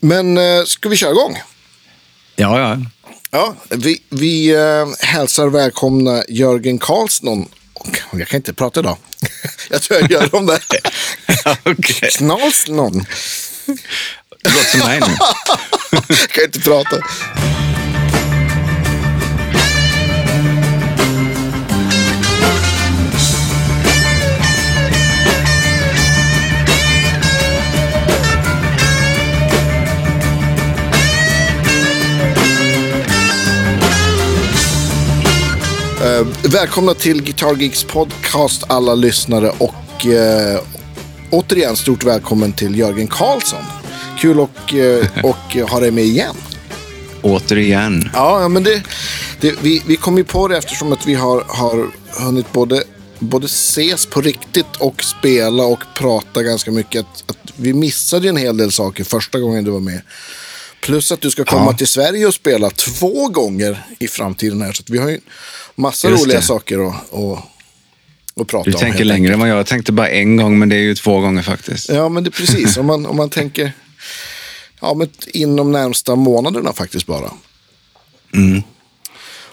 Men eh, ska vi köra igång? Ja, ja. Ja, vi, vi eh, hälsar välkomna Jörgen Karlsson. Jag kan inte prata idag. jag tror jag gör om det. Okej. Knalsnon. Det låter som mig nu. jag kan inte prata. Eh, välkomna till Guitar Geeks podcast alla lyssnare och eh, återigen stort välkommen till Jörgen Karlsson. Kul och, eh, och ha dig med igen. Återigen. Ja, men det, det, vi, vi kom ju på det eftersom att vi har, har hunnit både, både ses på riktigt och spela och prata ganska mycket. Att, att vi missade en hel del saker första gången du var med. Plus att du ska komma Ja. till Sverige och spela två gånger i framtiden här. Så vi har ju massa Just roliga det. saker att, att, att prata Du om. tänker helt längre än vad jag Jag tänkte bara en gång, men det är ju två gånger faktiskt. Ja, men det precis. Om man, om man tänker ja, men inom närmsta månaderna faktiskt bara. Mm.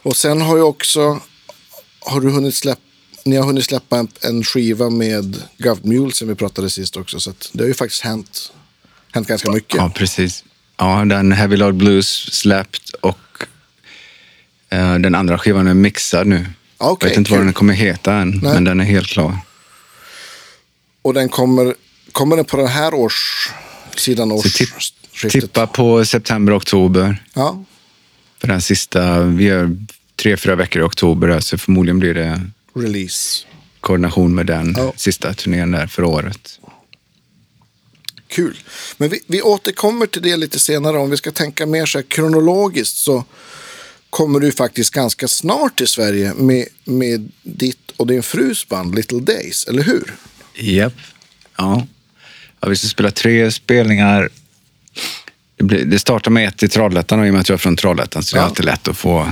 Och sen har ju också, har du hunnit släppa, ni har hunnit släppa en, en skiva med Gov Mule som vi pratade sist också. Så det har ju faktiskt hänt, hänt ganska mycket. Ja, precis. Ja, den Heavy Load Blues släppt och eh, den andra skivan är mixad nu. Okej, jag vet inte kul. vad den kommer heta än, Nej. men den är helt klar. Och den kommer, kommer den på den här årssidan Så tipp, årsskiftet? tippa på september, oktober. Ja, För den sista, vi gör tre, fyra veckor i oktober, så förmodligen blir det release. koordination med den Ja. sista turnén där för året. Kul. Men vi, vi återkommer till det lite senare. Om vi ska tänka mer så här kronologiskt så kommer du faktiskt ganska snart till Sverige med, med ditt och din frus band Little Days, eller hur? Japp. Ja. ja. Vi ska spela tre spelningar. Det, blir, det startar med ett i Trollhättan och i och med att jag är från Trollhättan så det är Ja. alltid lätt att få,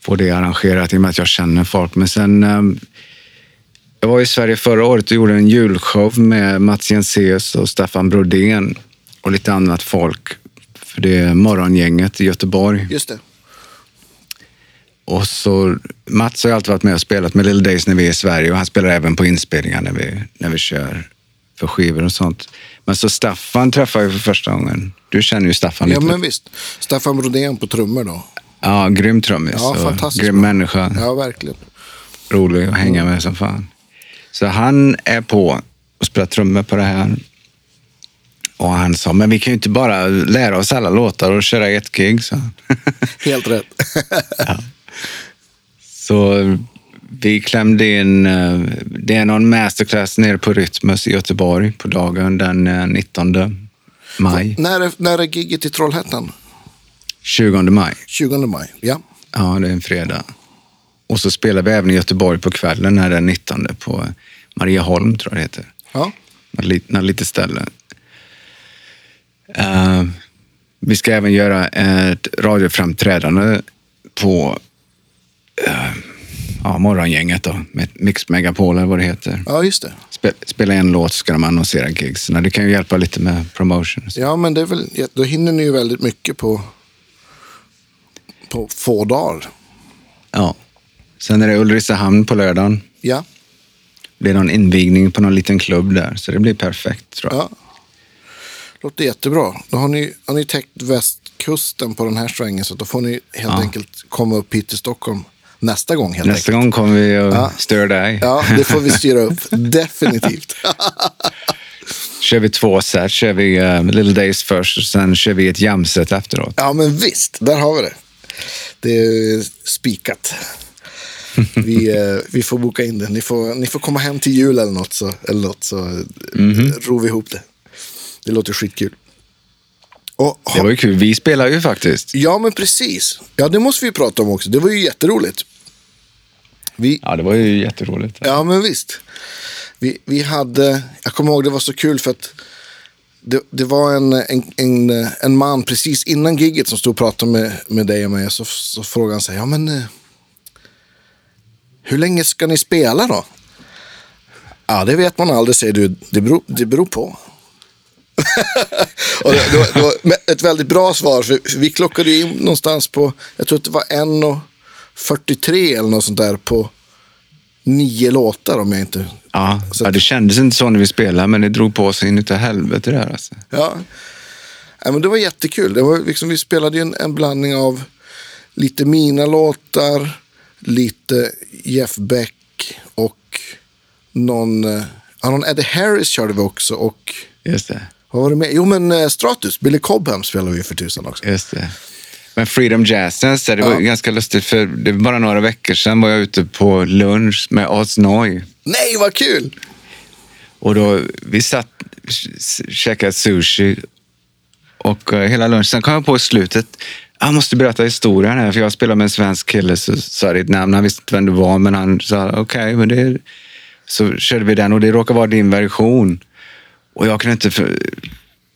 få det arrangerat i och med att jag känner folk. Men sen, ehm, jag var i Sverige förra året och gjorde en julshow med Mats Jenseus och Staffan Brodén och lite annat folk. För det är Morgongänget i Göteborg. Just det. Och så, Mats har ju alltid varit med och spelat med Little Days när vi är i Sverige och han spelar även på inspelningar när vi, när vi kör för skivor och sånt. Men så Staffan träffade jag för första gången. Du känner ju Staffan Ja, lite. men visst. Staffan Brodén på trummor då. Ja, grym trummis. Ja, fantastiskt Grym människa. Ja, verkligen. Rolig att hänga med som fan. Så han är på och spelar trummor på det här. Och han sa, men vi kan ju inte bara lära oss alla låtar och köra ett gig. Så. Helt rätt. Så vi klämde in, eh, det är någon masterclass nere på Rytmus i Göteborg på dagen den eh, 19 maj. när, är, när är gigget i Trollhättan? 20 maj. 20 maj. Ja. Ja, det är en fredag. Och så spelar vi även i Göteborg på kvällen här den 19 på Marieholm tror jag det heter. ja. Något lit- något litet ställe. Eh, vi ska även göra ett radioframträdande på uh, ja, Morgongänget då, med Mix Megapol eller vad det heter. Ja, just det. Spe, spela en låt ska de annonsera gigs. Det kan ju hjälpa lite med promotions. Ja, men det är väl, då hinner ni ju väldigt mycket på, på få dagar. Ja. Sen är det Ulricehamn på lördagen. Ja. Det är någon invigning på någon liten klubb där, så det blir perfekt tror jag. Ja. Låter jättebra. Då har ni, har ni täckt västkusten på den här strängen så då får ni helt Ja. enkelt komma upp hit till Stockholm nästa gång. Helt Nästa enkelt. gång kommer vi och Ja. stör dig. Ja, det får vi styra upp. Definitivt. kör vi två set, kör vi uh, Little Days först och sen kör vi ett jamset efteråt. Ja, men visst. Där har vi det. Det är spikat. Vi, eh, vi får boka in det. Ni får, ni får komma hem till jul eller något så, eller något, så mm ror vi ihop det. Det låter skitkul. Och, Det var ju kul. Vi spelar ju faktiskt. Ja, men precis. Ja, det måste vi prata om också. Det var ju jätteroligt. Vi, Ja, det var ju jätteroligt. ja, men visst. Vi, vi hade, jag kommer ihåg det var så kul för att det, det var en, en, en, en man precis innan gigget som stod och pratade med, med dig och mig. Så, så frågade han sig, ja men eh, hur länge ska ni spela då? Ja, det vet man aldrig, säger du. Det beror, det beror på. Och det, det, var, det var ett väldigt bra svar, för vi klockade in någonstans på, jag tror att det var 1.43 eller något sånt där på nio låtar om jag inte... Ja, Så- ja, det kändes inte så när vi spelade, men det drog på sig in utav helvete där alltså. Ja. ja men det var jättekul. Det var liksom, vi spelade ju en, en blandning av lite mina låtar, lite Jeff Beck och någon, ja, någon Eddie Harris körde vi också. Och Just det. vad var det med? Jo men eh, Stratus, Billy Cobham spelade vi för tusan också. Just det. Men Freedom Jazz det var Ja. ganska lustigt för det var bara några veckor sedan var jag ute på lunch med Oz Noy. Nej vad kul! Och då, vi satt, käkade sushi och eh, hela lunchen. Sen kom jag på i slutet, jag måste berätta historien här, för jag spelade med en svensk kille, så sa ditt namn, han visste inte vem du var, men han sa okej, men det är... Så körde vi den och det råkar vara din version. Och jag kunde inte för,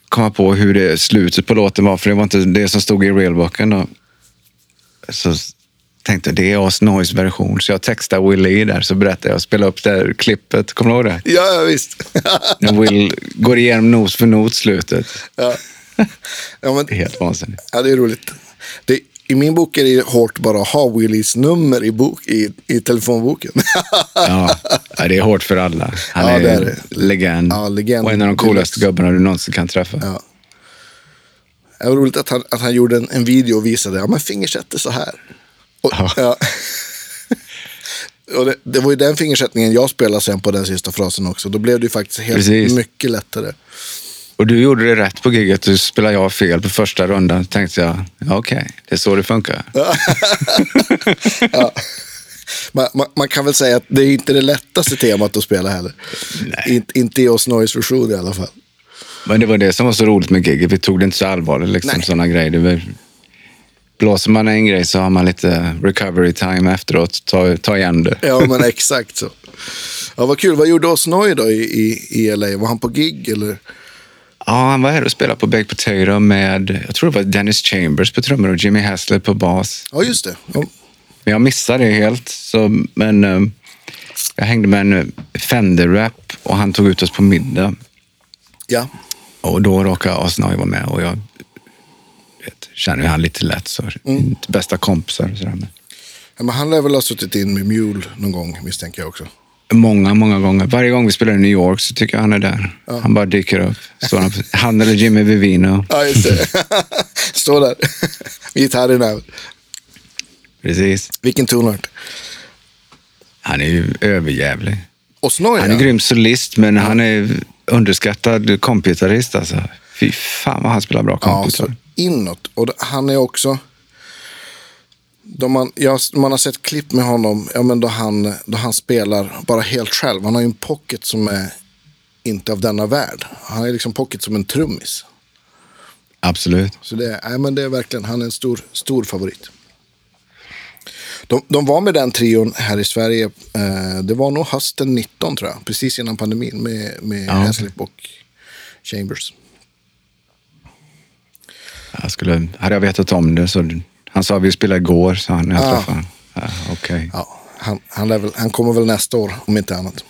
komma på hur det slutet på låten var, för det var inte det som stod i realboken då. Så tänkte jag, det är Oz Noise version, så jag textade Willie där, så berättade jag, spelade upp det här klippet, kommer du ihåg det? Ja, ja visst. När Will går igenom nos för not slutet. ja. Ja, men, helt vansinnigt. ja, det är roligt. Det, I min bok är det hårt bara att ha Willys nummer i, bok, i, i telefonboken. Ja, det är hårt för alla. Han Ja, är, det är det. legend. Ja, legend. Och en av de coolaste gubbarna du någonsin kan träffa. Ja. Det var roligt att han, att han gjorde en, en video och visade, ja men fingersätter så här. Och, Ja. ja. och det, det var ju den fingersättningen jag spelade sen på den sista frasen också. Då blev det ju faktiskt helt Precis. mycket lättare. Och du gjorde det rätt på giget. Du spelade jag fel på första rundan. tänkte jag, ja, okej, det är så det funkar. Man, man, man kan väl säga att det är inte det lättaste temat att spela heller. In, inte i Oss Noise version i alla fall. Men det var det som var så roligt med giget. Vi tog det inte så allvarligt, liksom, sådana grejer. Det var, blåser man en grej så har man lite recovery time efteråt. Ta, ta igen det. Ja, men exakt så. Ja, vad kul. Vad gjorde Osnoy då i, i, i LA? Var han på gig eller? Ja, han var här och spelade på Baked Potato med, jag tror det var Dennis Chambers på trummor och Jimmy Haslett på bas. Ja, just det. Ja. Men jag missade det helt. Så, men eh, jag hängde med en eh, Fender-rap och han tog ut oss på middag. ja. Och då råkade Asnoy vara med och jag vet, känner ju han lite lätt. Så inte bästa kompisar. och Sådär. Men Ja, men han lär väl ha suttit in med Mule någon gång misstänker jag också. Många, många gånger. Varje gång vi spelar i New York så tycker jag han är där. Han bara dyker upp. Står han, han eller Jimmy Vivino. Ja, just det. Står där. Gitarr i näven. Precis. Vilken tonart. Han är ju överjävlig. Osnoy, Han är ja. grym solist, men han är underskattad kompgitarrist. Alltså. Fy fan vad han spelar bra Ja, kompgitarr. så inåt. Och han är också... Då man, jag, man har sett klipp med honom ja, men då, han, då han spelar bara helt själv. Han har ju en pocket som är inte av denna värld. Han är liksom pocket som en trummis. Absolut. Så det, nej, men det är verkligen, han är en stor, stor favorit. De, de var med den trion här i Sverige, eh, det var nog hösten 19 tror jag, precis innan pandemin med, med Ja. Haslip och Chambers. Jag skulle, hade jag vetat om det så... Han sa vi spelade igår, sa han när jag Ah. träffade honom. Ja, Okej. Ja, han, han, väl, han kommer väl nästa år om inte annat.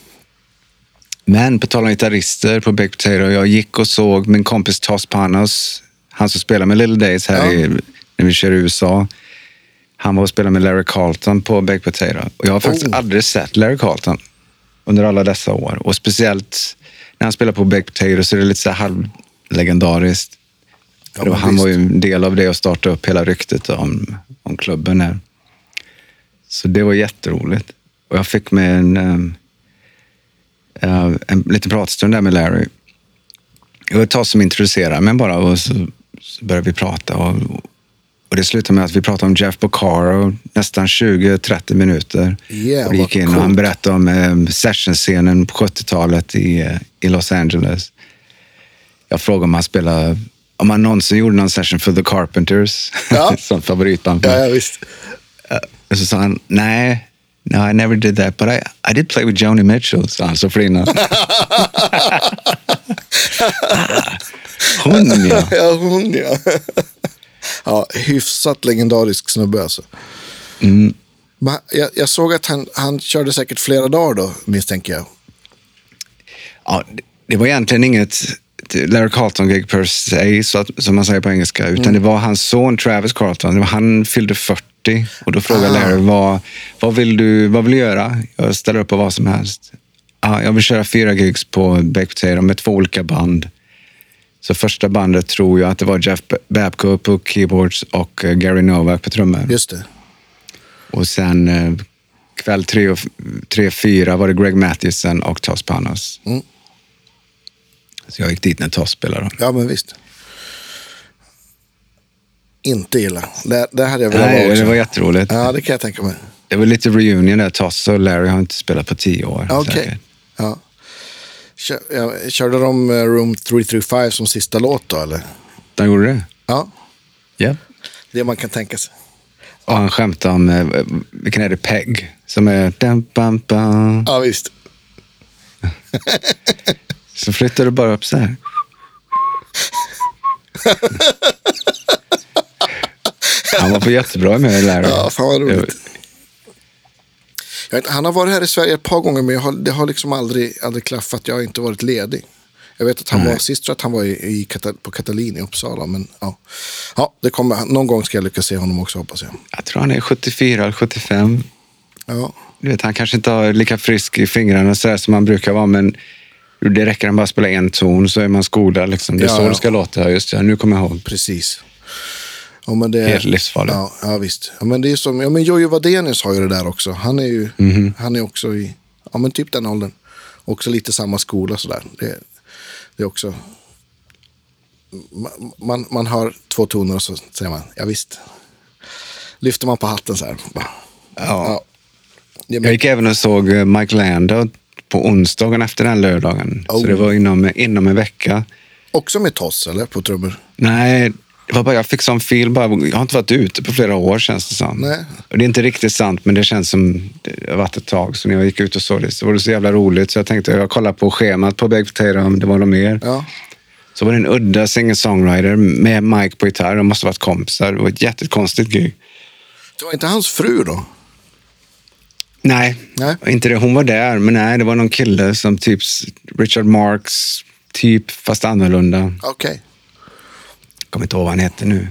Men på tal om gitarrister på Baked Potato. Jag gick och såg min kompis Toss Panos, han som spelar med Little Days här Ja. i, när vi kör i USA. Han var och spelade med Larry Carlton på Baked Potato. Och jag har faktiskt Oh. aldrig sett Larry Carlton under alla dessa år. Och speciellt när han spelar på Baked Potato så är det lite så här halvlegendariskt. Ja, var, han visst. var ju en del av det att starta upp hela ryktet om, om klubben här. Så det var jätteroligt. Och jag fick med en, ehm, eh, en liten pratstund där med Larry. Det var ett tag som introducerade mig bara och så, så började vi prata. Och, och det slutade med att vi pratade om Jeff Porcaro nästan 20-30 minuter. Yeah, och gick in och han berättade om eh, sessionscenen på 70-talet i, eh, i Los Angeles. Jag frågade om han spelade, om han någonsin gjorde någon session för The Carpenters. Ja. Sånt favoritband. Ja, ja visst. Och så sa han, nej, no I never did that, but I, I did play with Joni Mitchell, sa han så flinade. ah, hon ja. Ja, hon ja. ja, hyfsat legendarisk snubbe alltså. Mm. Men Jag, jag såg att han, han körde säkert flera dagar då, misstänker jag. ja. Det var egentligen inget ett Larry Carlton-gig per se, så att, som man säger på engelska, utan det var hans son Travis Carlton. Han fyllde 40 och då frågade Ah. Larry, vad, vad, vill du, vad vill du göra? Jag ställer upp på vad som helst. Ja, jag vill köra fyra gigs på Baked Potato med två olika band. Så första bandet tror jag att det var Jeff Babco på keyboards och eh, Gary Novak på trummor. Just det. Och sen eh, kväll tre och tre, fyra var det Greg Mathisen och Toss Panos. Mm. Så jag gick dit när Toss spelade. Ja, men visst. Inte illa. Det, det hade jag velat vara också. det var jätteroligt. Ja, det kan jag tänka mig. Det var lite reunion där. Toss och Larry har inte spelat på tio år. Okej. säkert. Ja. Kör, ja, körde de eh, Room 335 som sista låt då, eller? De gjorde det? Ja, Ja. det man kan tänka sig. Och han skämtade om, eh, vilken är det, Peg? Som är... Ja, visst. Så flyttar du bara upp så här. Han var på jättebra med Larry. Ja, fan vad roligt. Vet, han har varit här i Sverige ett par gånger, men har, det har liksom aldrig, aldrig klaffat. Jag har inte varit ledig. Jag vet att han var, sist tror att han var i, i, Kata- på Katalin i Uppsala. Men ja, ja det kommer, någon gång ska jag lyckas se honom också hoppas jag. Jag tror han är 74 eller 75. Ja, Du vet, han kanske inte har lika frisk i fingrarna så som han brukar vara, men det räcker han bara spela en ton så är man skolad. Liksom. Det är Ja, så ja. det ska låta. Just det, nu kommer jag ihåg. precis. Ja, men det, Helt livsfarligt. Ja, ja visst. Ja, men det är som, ja, men Jojo Wadenius har ju det där också. Han är ju Mhm. han är också i ja, men typ den åldern. Också lite samma skola sådär. Det, det är också... Man, man, man har två toner och så säger man, ja visst. Lyfter man på hatten så här. Ja. ja. Ja, Jag gick även och såg eh, Mike Landau på onsdagen efter den lördagen. Oh. Så det var inom, inom en vecka. också med toss eller? På trummor? Nej, det var bara, jag fick sån feel. Bara, jag har inte varit ute på flera år känns det som. Nej. Det är inte riktigt sant, men det känns som det har varit ett tag. Så när jag gick ut och såg det så var det så jävla roligt. Så jag tänkte, jag kollade på schemat på Baked Potato om det var något mer. Ja. Så var det en udda singer-songwriter med Mike på gitarr. De måste ha varit kompisar. Det var ett jättekonstigt gig. Det var inte hans fru då? Nej, Nej. inte det. Hon var där, men nej, det var någon kille som typ Richard Marks, typ, fast annorlunda. Okej. kommer inte ihåg vad han hette nu.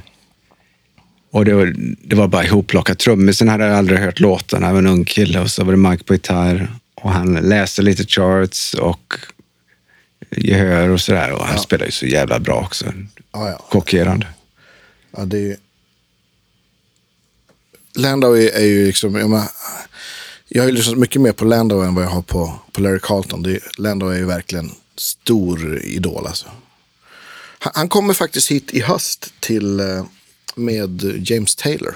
Och det var, det var bara ihopplockat. Trummisen hade jag aldrig hört låtarna. Det var en ung kille och så var det Mike på gitarr. Och han läste lite charts och gehör och sådär. Och han Ja. spelade ju så jävla bra också. Ja, ja. Chockerande. Ja, det är ju... Landau är, är ju liksom... Jag, menar, jag har ju lyssnat mycket mer på Landau än vad jag har på, på Larry Carlton. Det, är- Landau är ju verkligen stor idol alltså. Han, han kommer faktiskt hit i höst till, eh, med James Taylor.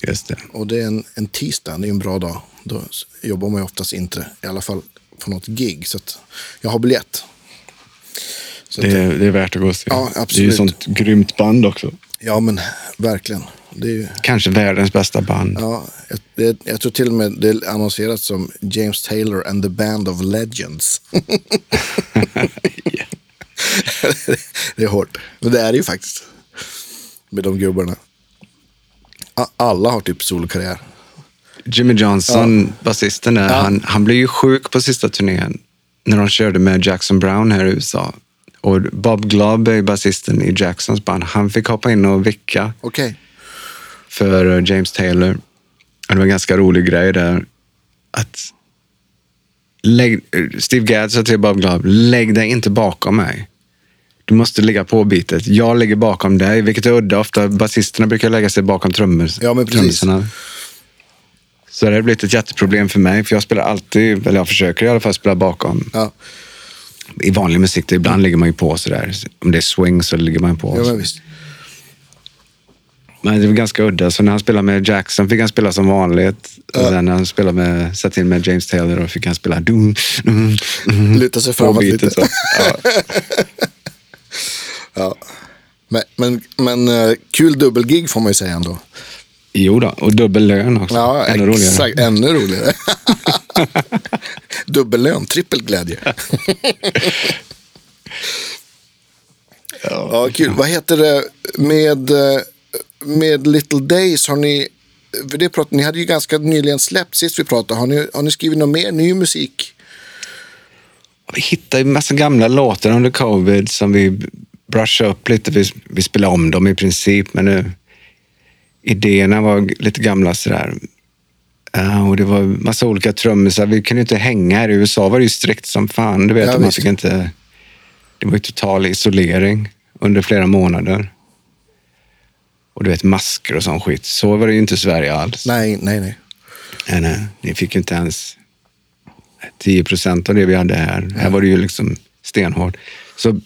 Just det. Och det är en, en tisdag, det är en bra dag. Då jobbar man ju oftast inte, i alla fall på något gig. Så att jag har biljett. Det det är värt att gå och se. Ja, Det är ju absolut. ett sånt grymt band också. ja, men verkligen. Ju... Kanske världens bästa band. Ja, det, jag tror till och med det är annonserat som James Taylor and the Band of Legends. det är hårt. Men det är det ju faktiskt. Med de gubbarna. Alla har typ solokarriär. Jimmy Johnson, basisten där, Ja. han, han blev ju sjuk på sista turnén när de körde med Jackson Brown här i USA. Och Bob Glob är basisten i Jacksons band. Han fick hoppa in och vicka Okej. För eh, James Taylor. Det var en ganska rolig grej där. Att lägg, eh, Steve Gadd sa till Bob Glob, lägg dig inte bakom mig. Du måste ligga på bitet. Jag ligger bakom dig, vilket är udda. Ofta basisterna brukar lägga sig bakom trummor, Ja, men precis. trummisarna. Så det har blivit ett jätteproblem för mig, för jag spelar alltid, eller jag försöker i alla fall spela bakom. Ja. I vanlig musik, ibland ligger man ju på sådär. Om det är swing så ligger man på. ja, men det var ganska udda. Så när han spelade med Jackson fick han spela som vanligt. Och sen när han spelade med, satt in med James Taylor då fick han spela dum, dum, dum, Luta sig framåt lite. så. Ja. Ja. Men, men, men eh, kul dubbelgig får man ju säga ändå. Jo då, och dubbel lön också. Ja, Ännu roligare. exakt. Ännu roligare. Dubbellön, trippelglädje. ja, kul. Vad heter det med, eh, med Little Days? Har ni, för det prat, ni hade ju ganska nyligen släppt sist vi pratade. Har ni, har ni skrivit något mer ny musik? vi hittade ju massa gamla låtar under covid som vi brushade upp lite. Vi, vi spelade om dem i princip, men nu, idéerna var lite gamla sådär. Uh, och det var massa olika trummisar. Vi kunde inte hänga här. I USA var det ju strikt som fan. Du vet, Ja, man fick inte... Det var ju total isolering under flera månader. Och du vet, masker och sån skit. Så var det ju inte i Sverige alls. Nej, nej, nej. Nej, nej. Ni fick ju inte ens 10 procent av det vi hade här. Här var det ju liksom stenhårt. Så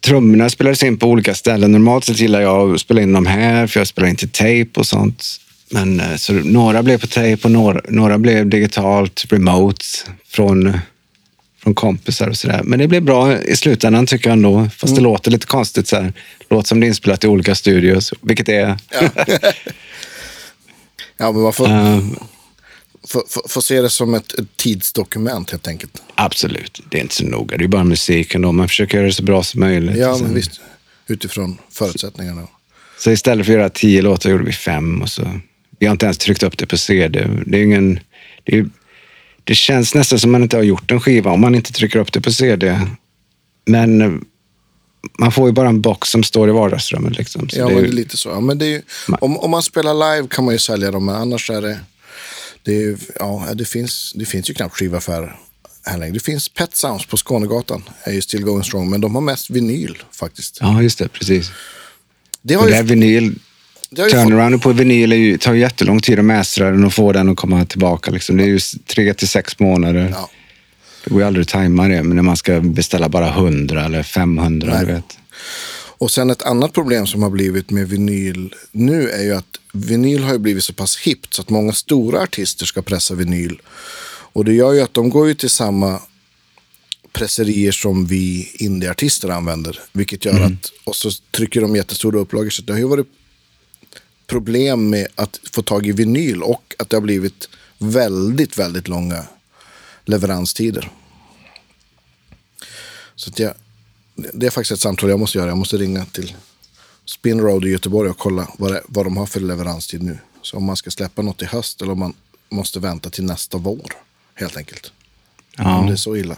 trummorna spelades in på olika ställen. Normalt sett gillar jag att spela in dem här, för jag spelar inte tape och sånt. Men eh, så några blev på tape och några, några blev digitalt, remote, från, från kompisar och sådär. Men det blev bra i slutändan tycker jag ändå. Fast det låter lite konstigt så här. Låter som det är inspelat i olika studios, vilket det är. Ja, men man får, Eh, får, får, får se det som ett, ett tidsdokument helt enkelt. Absolut, det är inte så noga. Det är bara musiken då. Man försöker göra det så bra som möjligt. Ja, men visst. Utifrån förutsättningarna. Så istället för att göra tio låtar gjorde vi fem. Och så. Vi har inte ens tryckt upp det på CD. Det, är ingen, det, är, det känns nästan som man inte har gjort en skiva om man inte trycker upp det på CD. Men eh, man får ju bara en box som står i vardagsrummet. Liksom. Så Ja, det är ju- är lite så. Ja, men är ju, om, om man spelar live kan man ju sälja dem, men annars är det... det, är, ju- ja, det, finns, det finns ju knappt skivaffärer här längre. Det finns Pet Sounds på Skånegatan, är ju still going strong, men de har mest vinyl faktiskt. Ja, just det. Precis. Det har ju, det här vinyl, turnarounden på vinyl är ju, tar ju jättelång tid att mästra den och få den att komma tillbaka. Liksom. Det är ju tre till sex månader. Ja. Det går ju aldrig att tajma det, men när man ska beställa bara 100 eller 500, Nej. du vet. Och sen ett annat problem som har blivit med vinyl nu är ju att vinyl har ju blivit så pass hippt så att många stora artister ska pressa vinyl. Och det gör ju att de går ju till samma presserier som vi indieartister använder. Vilket gör att, och så trycker de jättestora upplagor. Så det har ju varit problem med att få tag i vinyl och att det har blivit väldigt, väldigt långa leveranstider. Så jag, det är faktiskt ett samtal jag måste göra. Jag måste ringa till Spin Road i Göteborg och kolla vad, det, vad de har för leveranstid nu. Så om man ska släppa något i höst eller om man måste vänta till nästa vår. Helt enkelt. Om Ja. det är så illa.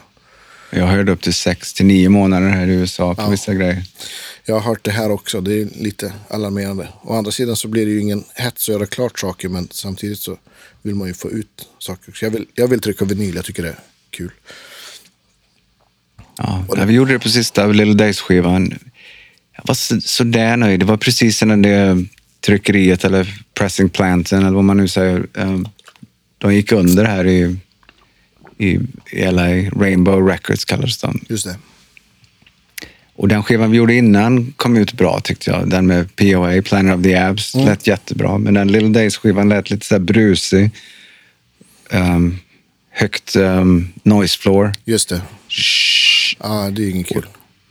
Jag hörde upp till sex till nio månader här i USA på vissa grejer. Jag har hört det här också. Det är lite alarmerande. Å andra sidan så blir det ju ingen hets att göra klart saker. Men samtidigt så vill man ju få ut saker. Så jag vill, jag vill trycka vinyl. Jag tycker det är kul. Ja. Ja, vi gjorde det på sista Little Days-skivan. Jag var så, sådär nöjd. Det var precis innan det tryckeriet eller pressing planten eller vad man nu säger. eh, De gick under här i, i, i LA. Rainbow Records kallades de. Just det. Och den skivan vi gjorde innan kom ut bra tyckte jag. Den med POA, Planet of the Abs, lät jättebra. Men den Little Days-skivan lät lite så här brusig. Um, högt um, noise floor. Just det. Ja, det är ingen kul.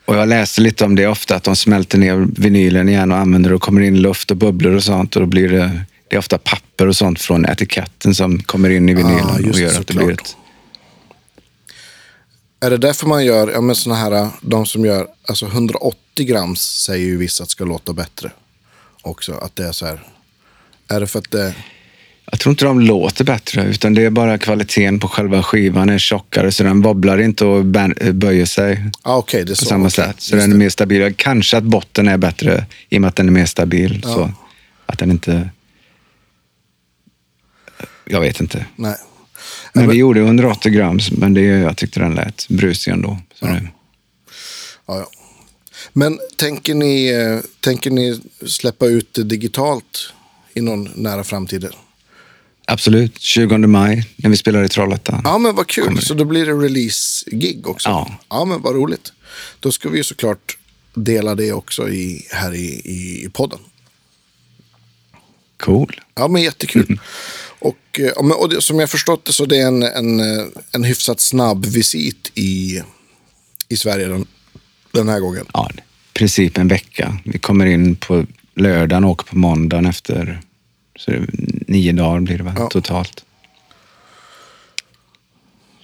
Och jag läser lite om det ofta, att de smälter ner vinylen igen och använder och kommer in luft och bubblor och sånt. Och då blir det, det är ofta papper och sånt från etiketten som kommer in i vinylen Ah, och gör det, att det blir ett... Är det därför man gör, ja men såna här, de som gör, alltså 180 grams säger ju vissa att ska låta bättre. Också, att det är så här. Är det för att det, Jag tror inte de låter bättre, utan det är bara kvaliteten på själva skivan är tjockare så den wobblar inte och böjer sig ah, okej, det är på så. samma okej. sätt. Så Just den är det. mer stabil. Kanske att botten är bättre i och med att den är mer stabil. Så att den inte... Jag vet inte. Nej. Men vi gjorde 180 gram, men det, jag tyckte den lät brusig ändå. Så det, Ja, ja. Men tänker ni, tänker ni släppa ut det digitalt i någon nära framtid? absolut, 20 maj när vi spelar i Trollhättan. Ja, men vad kul. Så då blir det release-gig också. Ja. ja, men vad roligt. Då ska vi ju såklart dela det också i, här i, i, i podden. Cool. Ja, men jättekul. Mm. Och, eh, och det, som jag förstått det så det är en, en, eh, en hyfsat snabb visit i, i Sverige den, den här gången. Ja, i princip en vecka. Vi kommer in på lördagen och åker på måndagen efter så det, nio dagar blir det va? Ja. totalt.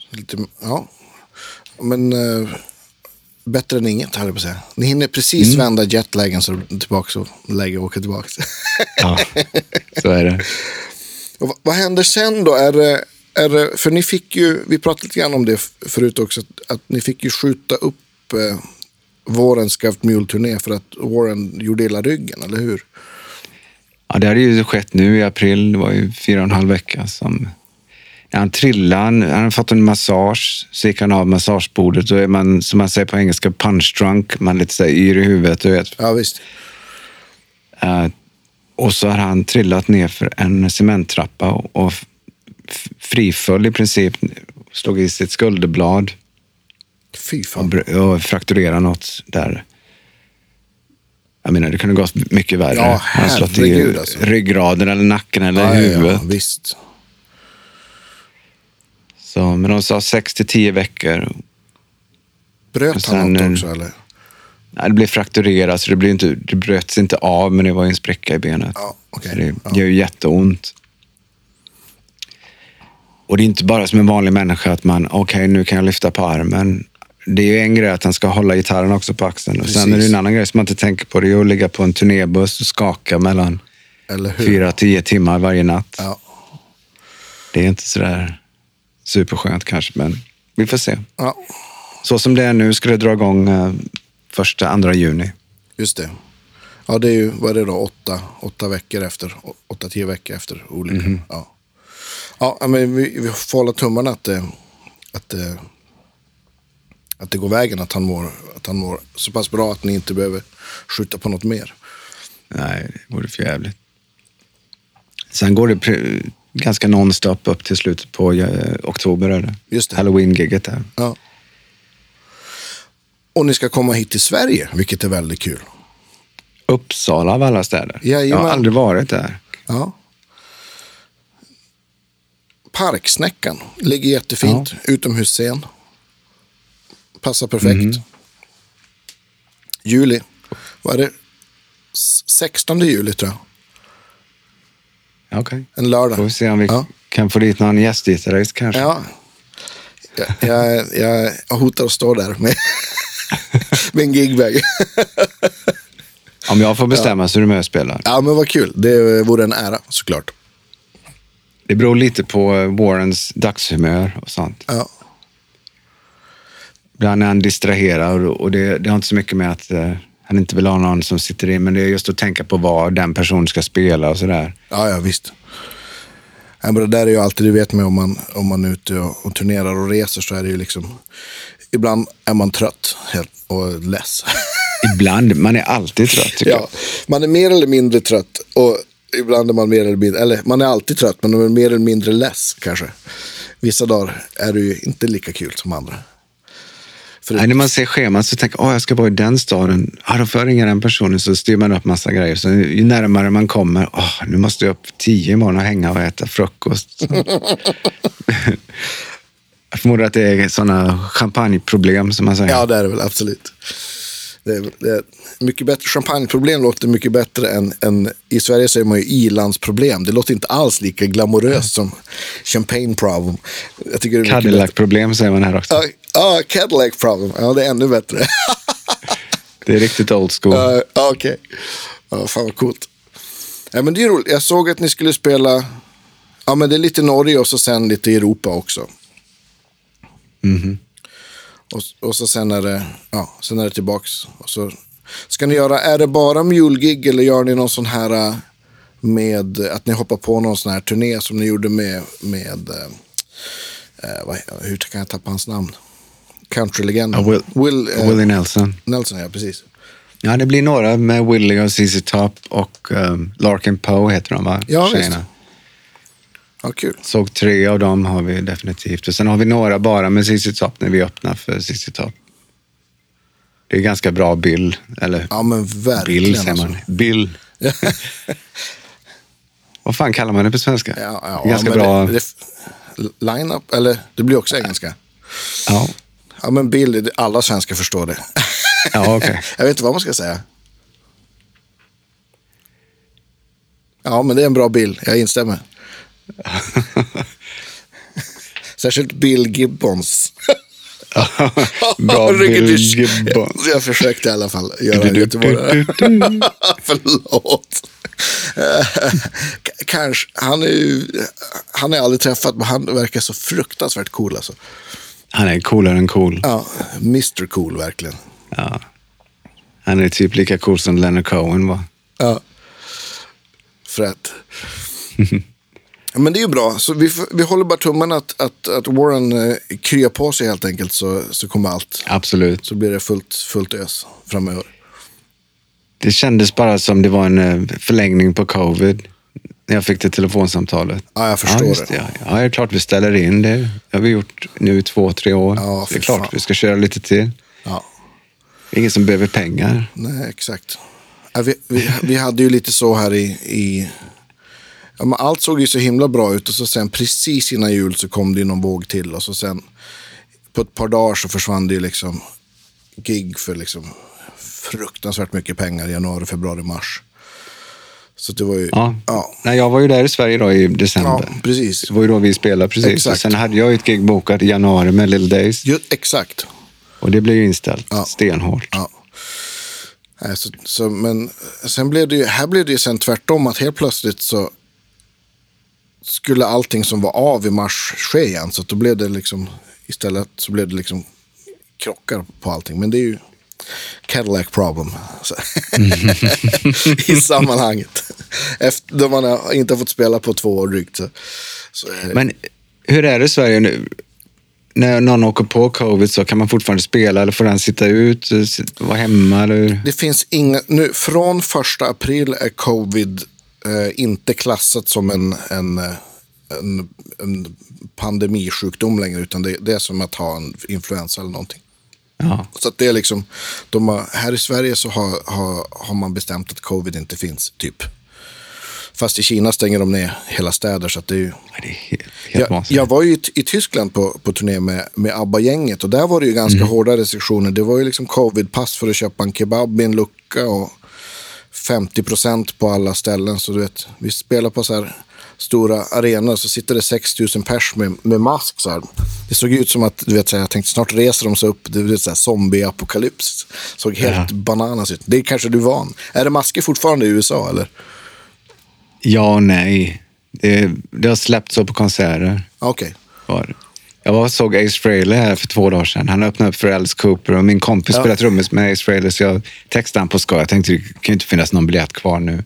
Lite, ja. Men eh, bättre än inget, höll jag på att säga. Ni hinner precis Mm. vända jetlagen så tillbaka och lägga och åka tillbaka. Ja, så är det. och vad, händer sen då? Är det, är det, för ni fick ju, vi pratade lite grann om det förut också, att, att ni fick ju skjuta upp eh, vårens Scout Mule-turné för att Warren gjorde illa ryggen, eller hur? Ja, det hade ju skett nu i april. Det var ju fyra och en halv vecka som han trillade. Han, han hade fått en massage, så gick han av massagebordet. Då är man, som man säger på engelska, punch drunk. Man är lite så här yr i huvudet. Du vet. Ja, visst. Eh, och så har han trillat ner för en cementtrappa och, och friföll i princip. Slog i sitt skulderblad Fy och, fan. br- och frakturerade något där. Jag menar, det kunde gått mycket värre. Ja, han slått i alltså. ryggraden eller nacken eller Ja, huvudet. ja, visst. Så, men de sa 6 till 10 veckor. Bröt Och sen, han något också, eller? Nej, det blev frakturerat, så det, blev inte, det bröts inte av, men det var en spricka i benet. Ja. Så det Ja. gör ju jätteont. Och det är inte bara som en vanlig människa att man, okej, nu kan jag lyfta på armen. Det är ju en grej att han ska hålla gitarren också på axeln. Och sen är det en annan grej som man inte tänker på. Det är att ligga på en turnébuss och skaka mellan fyra, tio timmar varje natt. Ja. Det är inte sådär superskönt kanske, men vi får se. ja, Så som det är nu ska det dra igång eh, första, andra juni. just det. Ja, det är ju, vad är det då, åtta, åtta veckor efter, åtta, tio veckor efter olyckan. Mhm. Ja. ja, men vi, vi får hålla tummarna att det, att, det, att det går vägen, att han, mår, att han mår så pass bra att ni inte behöver skjuta på något mer. Nej, det vore för jävligt. Sen går det ganska nonstop upp till slutet på eh, oktober. Eller? Just det. Halloween-giget där. Ja. Och ni ska komma hit till Sverige, vilket är väldigt kul. Uppsala av alla städer. jag Jajamän. har aldrig varit där. Ja. Parksnäckan ligger jättefint. Utomhusscen. Passar perfekt. Mhm. Juli. Vad är det? S- 16 juli tror jag. Okej. En lördag. Får vi se om vi Ja. kan få dit någon gästgitarrist kanske. Ja. Jag, jag, jag, jag hotar att stå där med, med en gigbag. Om jag får bestämma så är du med och spelar. ja, men vad kul. Det vore en ära såklart. Det beror lite på eh, Warrens dagshumör och sånt. Ja. Ibland är han distraherad och det, det har inte så mycket med att eh, han inte vill ha någon som sitter in, men det är just att tänka på vad den personen ska spela och sådär. Ja, ja visst. Ja, men det där är ju alltid, du vet med om man, om man är ute och, och turnerar och reser så är det ju liksom, ibland är man trött och less. Ibland, man är alltid trött ja, man är mer eller mindre trött och ibland är man mer eller mindre, eller man är alltid trött men man är mer eller mindre less kanske. Vissa dagar är det ju inte lika kul som andra. För Nej, när man ser schemat så tänker man, jag ska vara i den staden. Ja, då får jag ringa den personen så styr man upp massa grejer. Så ju närmare man kommer, åh, nu måste jag upp tio imorgon och hänga och äta frukost. jag förmodar att det är sådana champagneproblem som man säger. Ja, det är det väl absolut. Det är, det är mycket bättre. Champagneproblem låter mycket bättre än, än i Sverige säger man ju ilandsproblem. Det låter inte alls lika glamoröst som champagne problem. Jag tycker det är mycket bättre. Cadillac-problem säger man här också. Ja, ja, Cadillac problem. Ja, det är ännu bättre. Det är riktigt old school. Ja, Okej. Ja, fan vad coolt. Ja, men det är roligt. Jag såg att ni skulle spela, ja men det är lite Norge och så sen lite Europa också. Mhm. Och, och så sen är det, ja, sen är det tillbaks. Och så ska ni göra, är det bara mulgig eller gör ni någon sån här äh, med att ni hoppar på någon sån här turné som ni gjorde med, med äh, äh, vad, hur kan jag tappa hans namn? Countrylegenden. Will- Will, äh, Willie Nelson. Nelson, ja precis. Ja, det blir några med Willie och ZZ Top och um, Larkin Poe heter de va? Ja, visst. Ja, kul. Såg tre av dem har vi definitivt. Och sen har vi några bara med ZZ Top när vi öppnar för ZZ Top. Det är ganska bra bill, eller Ja, men verkligen. bill säger man. alltså. Bill. Vad fan kallar man det på svenska? Ja, ja, ganska men bra. Det, det, line-up, eller det blir också engelska. Ja, Ja, men Bill, det- alla svenskar förstår det. ja okej. Jag vet inte vad man ska säga. Ja, men det är en bra bild. Jag instämmer. Särskilt Bill Gibbons. bra Bill Rickety- Gibbon. Jag försökte i alla fall göra en göteborgare. Förlåt. Kanske. Han är ju, han jag aldrig träffat, men han verkar så fruktansvärt cool alltså. Han är coolare än cool. Ja, Mr Cool verkligen. Ja. Han är typ lika cool som Leonard Cohen var. Ja. Frätt. Men det är ju bra. Så vi, vi håller bara tummarna att, att, att Warren eh, kryar på sig helt enkelt så, så kommer allt. Absolut. Så blir det fullt, fullt ös framöver. Det kändes bara som det var en eh, förlängning på covid. När jag fick det telefonsamtalet. Ja, jag förstår just det. Ja, ja, det är klart vi ställer in det. Det har vi gjort nu i två, tre år. Ja, det är klart fan. vi ska köra lite till. Ja. Det är ingen som behöver pengar. Nej, exakt. Ja, vi, vi, vi hade ju lite så här i... i ja, men allt såg ju så himla bra ut och så sen precis innan jul så kom det ju någon våg till och så sen på ett par dagar så försvann det ju liksom gig för liksom fruktansvärt mycket pengar i januari, februari, mars. Så det var ju... Ja. ja, Nej, jag var ju där i Sverige då i december. ja precis. Det var ju då vi spelade precis. Exakt. Och sen hade jag ju ett gig bokat i januari med Little Days. Ju, exakt. Och det blev ju inställt Ja. stenhårt. Ja. Nej, så, så, men sen blev det ju, här blev det ju sen tvärtom att helt plötsligt så skulle allting som var av i mars ske igen. Så då blev det liksom, istället så blev det liksom krockar på allting. Men det är ju Cadillac problem i sammanhanget. Efter, då man har inte har fått spela på två år drygt. Så, så. Men hur är det i Sverige nu? När någon åker på covid så kan man fortfarande spela eller får den sitta ut, eh, vara hemma? Eller? Det finns inga, nu, från första april är covid eh, inte klassat som en, en, en, en pandemisjukdom längre, utan det, det är som att ha en influensa eller någonting. Ja. Så att det är liksom, de har, här i Sverige så har, har, har man bestämt att covid inte finns, typ. Fast i Kina stänger de ner hela städer, så att det är ju... Ja, Det är helt, helt Jag, jag var ju i, i Tyskland på, på turné med, med ABBA-gänget och där var det ju ganska Mm. hårda restriktioner. Det var ju liksom covid-pass för att köpa en kebab i en lucka och 50% på alla ställen. Så du vet, vi spelar på så här stora arenor så sitter det 6 000 pers med, med mask. Så här. Det såg ut som att, du vet, så här, jag tänkte snart reser de sig upp. Det är så här zombie-apokalyps. Såg helt bananas ut. Det är kanske du är van. Är det masker fortfarande i USA eller? Ja och nej. Det, det har släppts så på konserter. Okej. Var det. Jag var såg Ace Frehley här för två dagar sedan. Han öppnade upp för Alice Cooper och min kompis Ja. spelade trummis med Ace Frehley så jag textade han på skoj. Jag tänkte det kan ju inte finnas någon biljett kvar nu.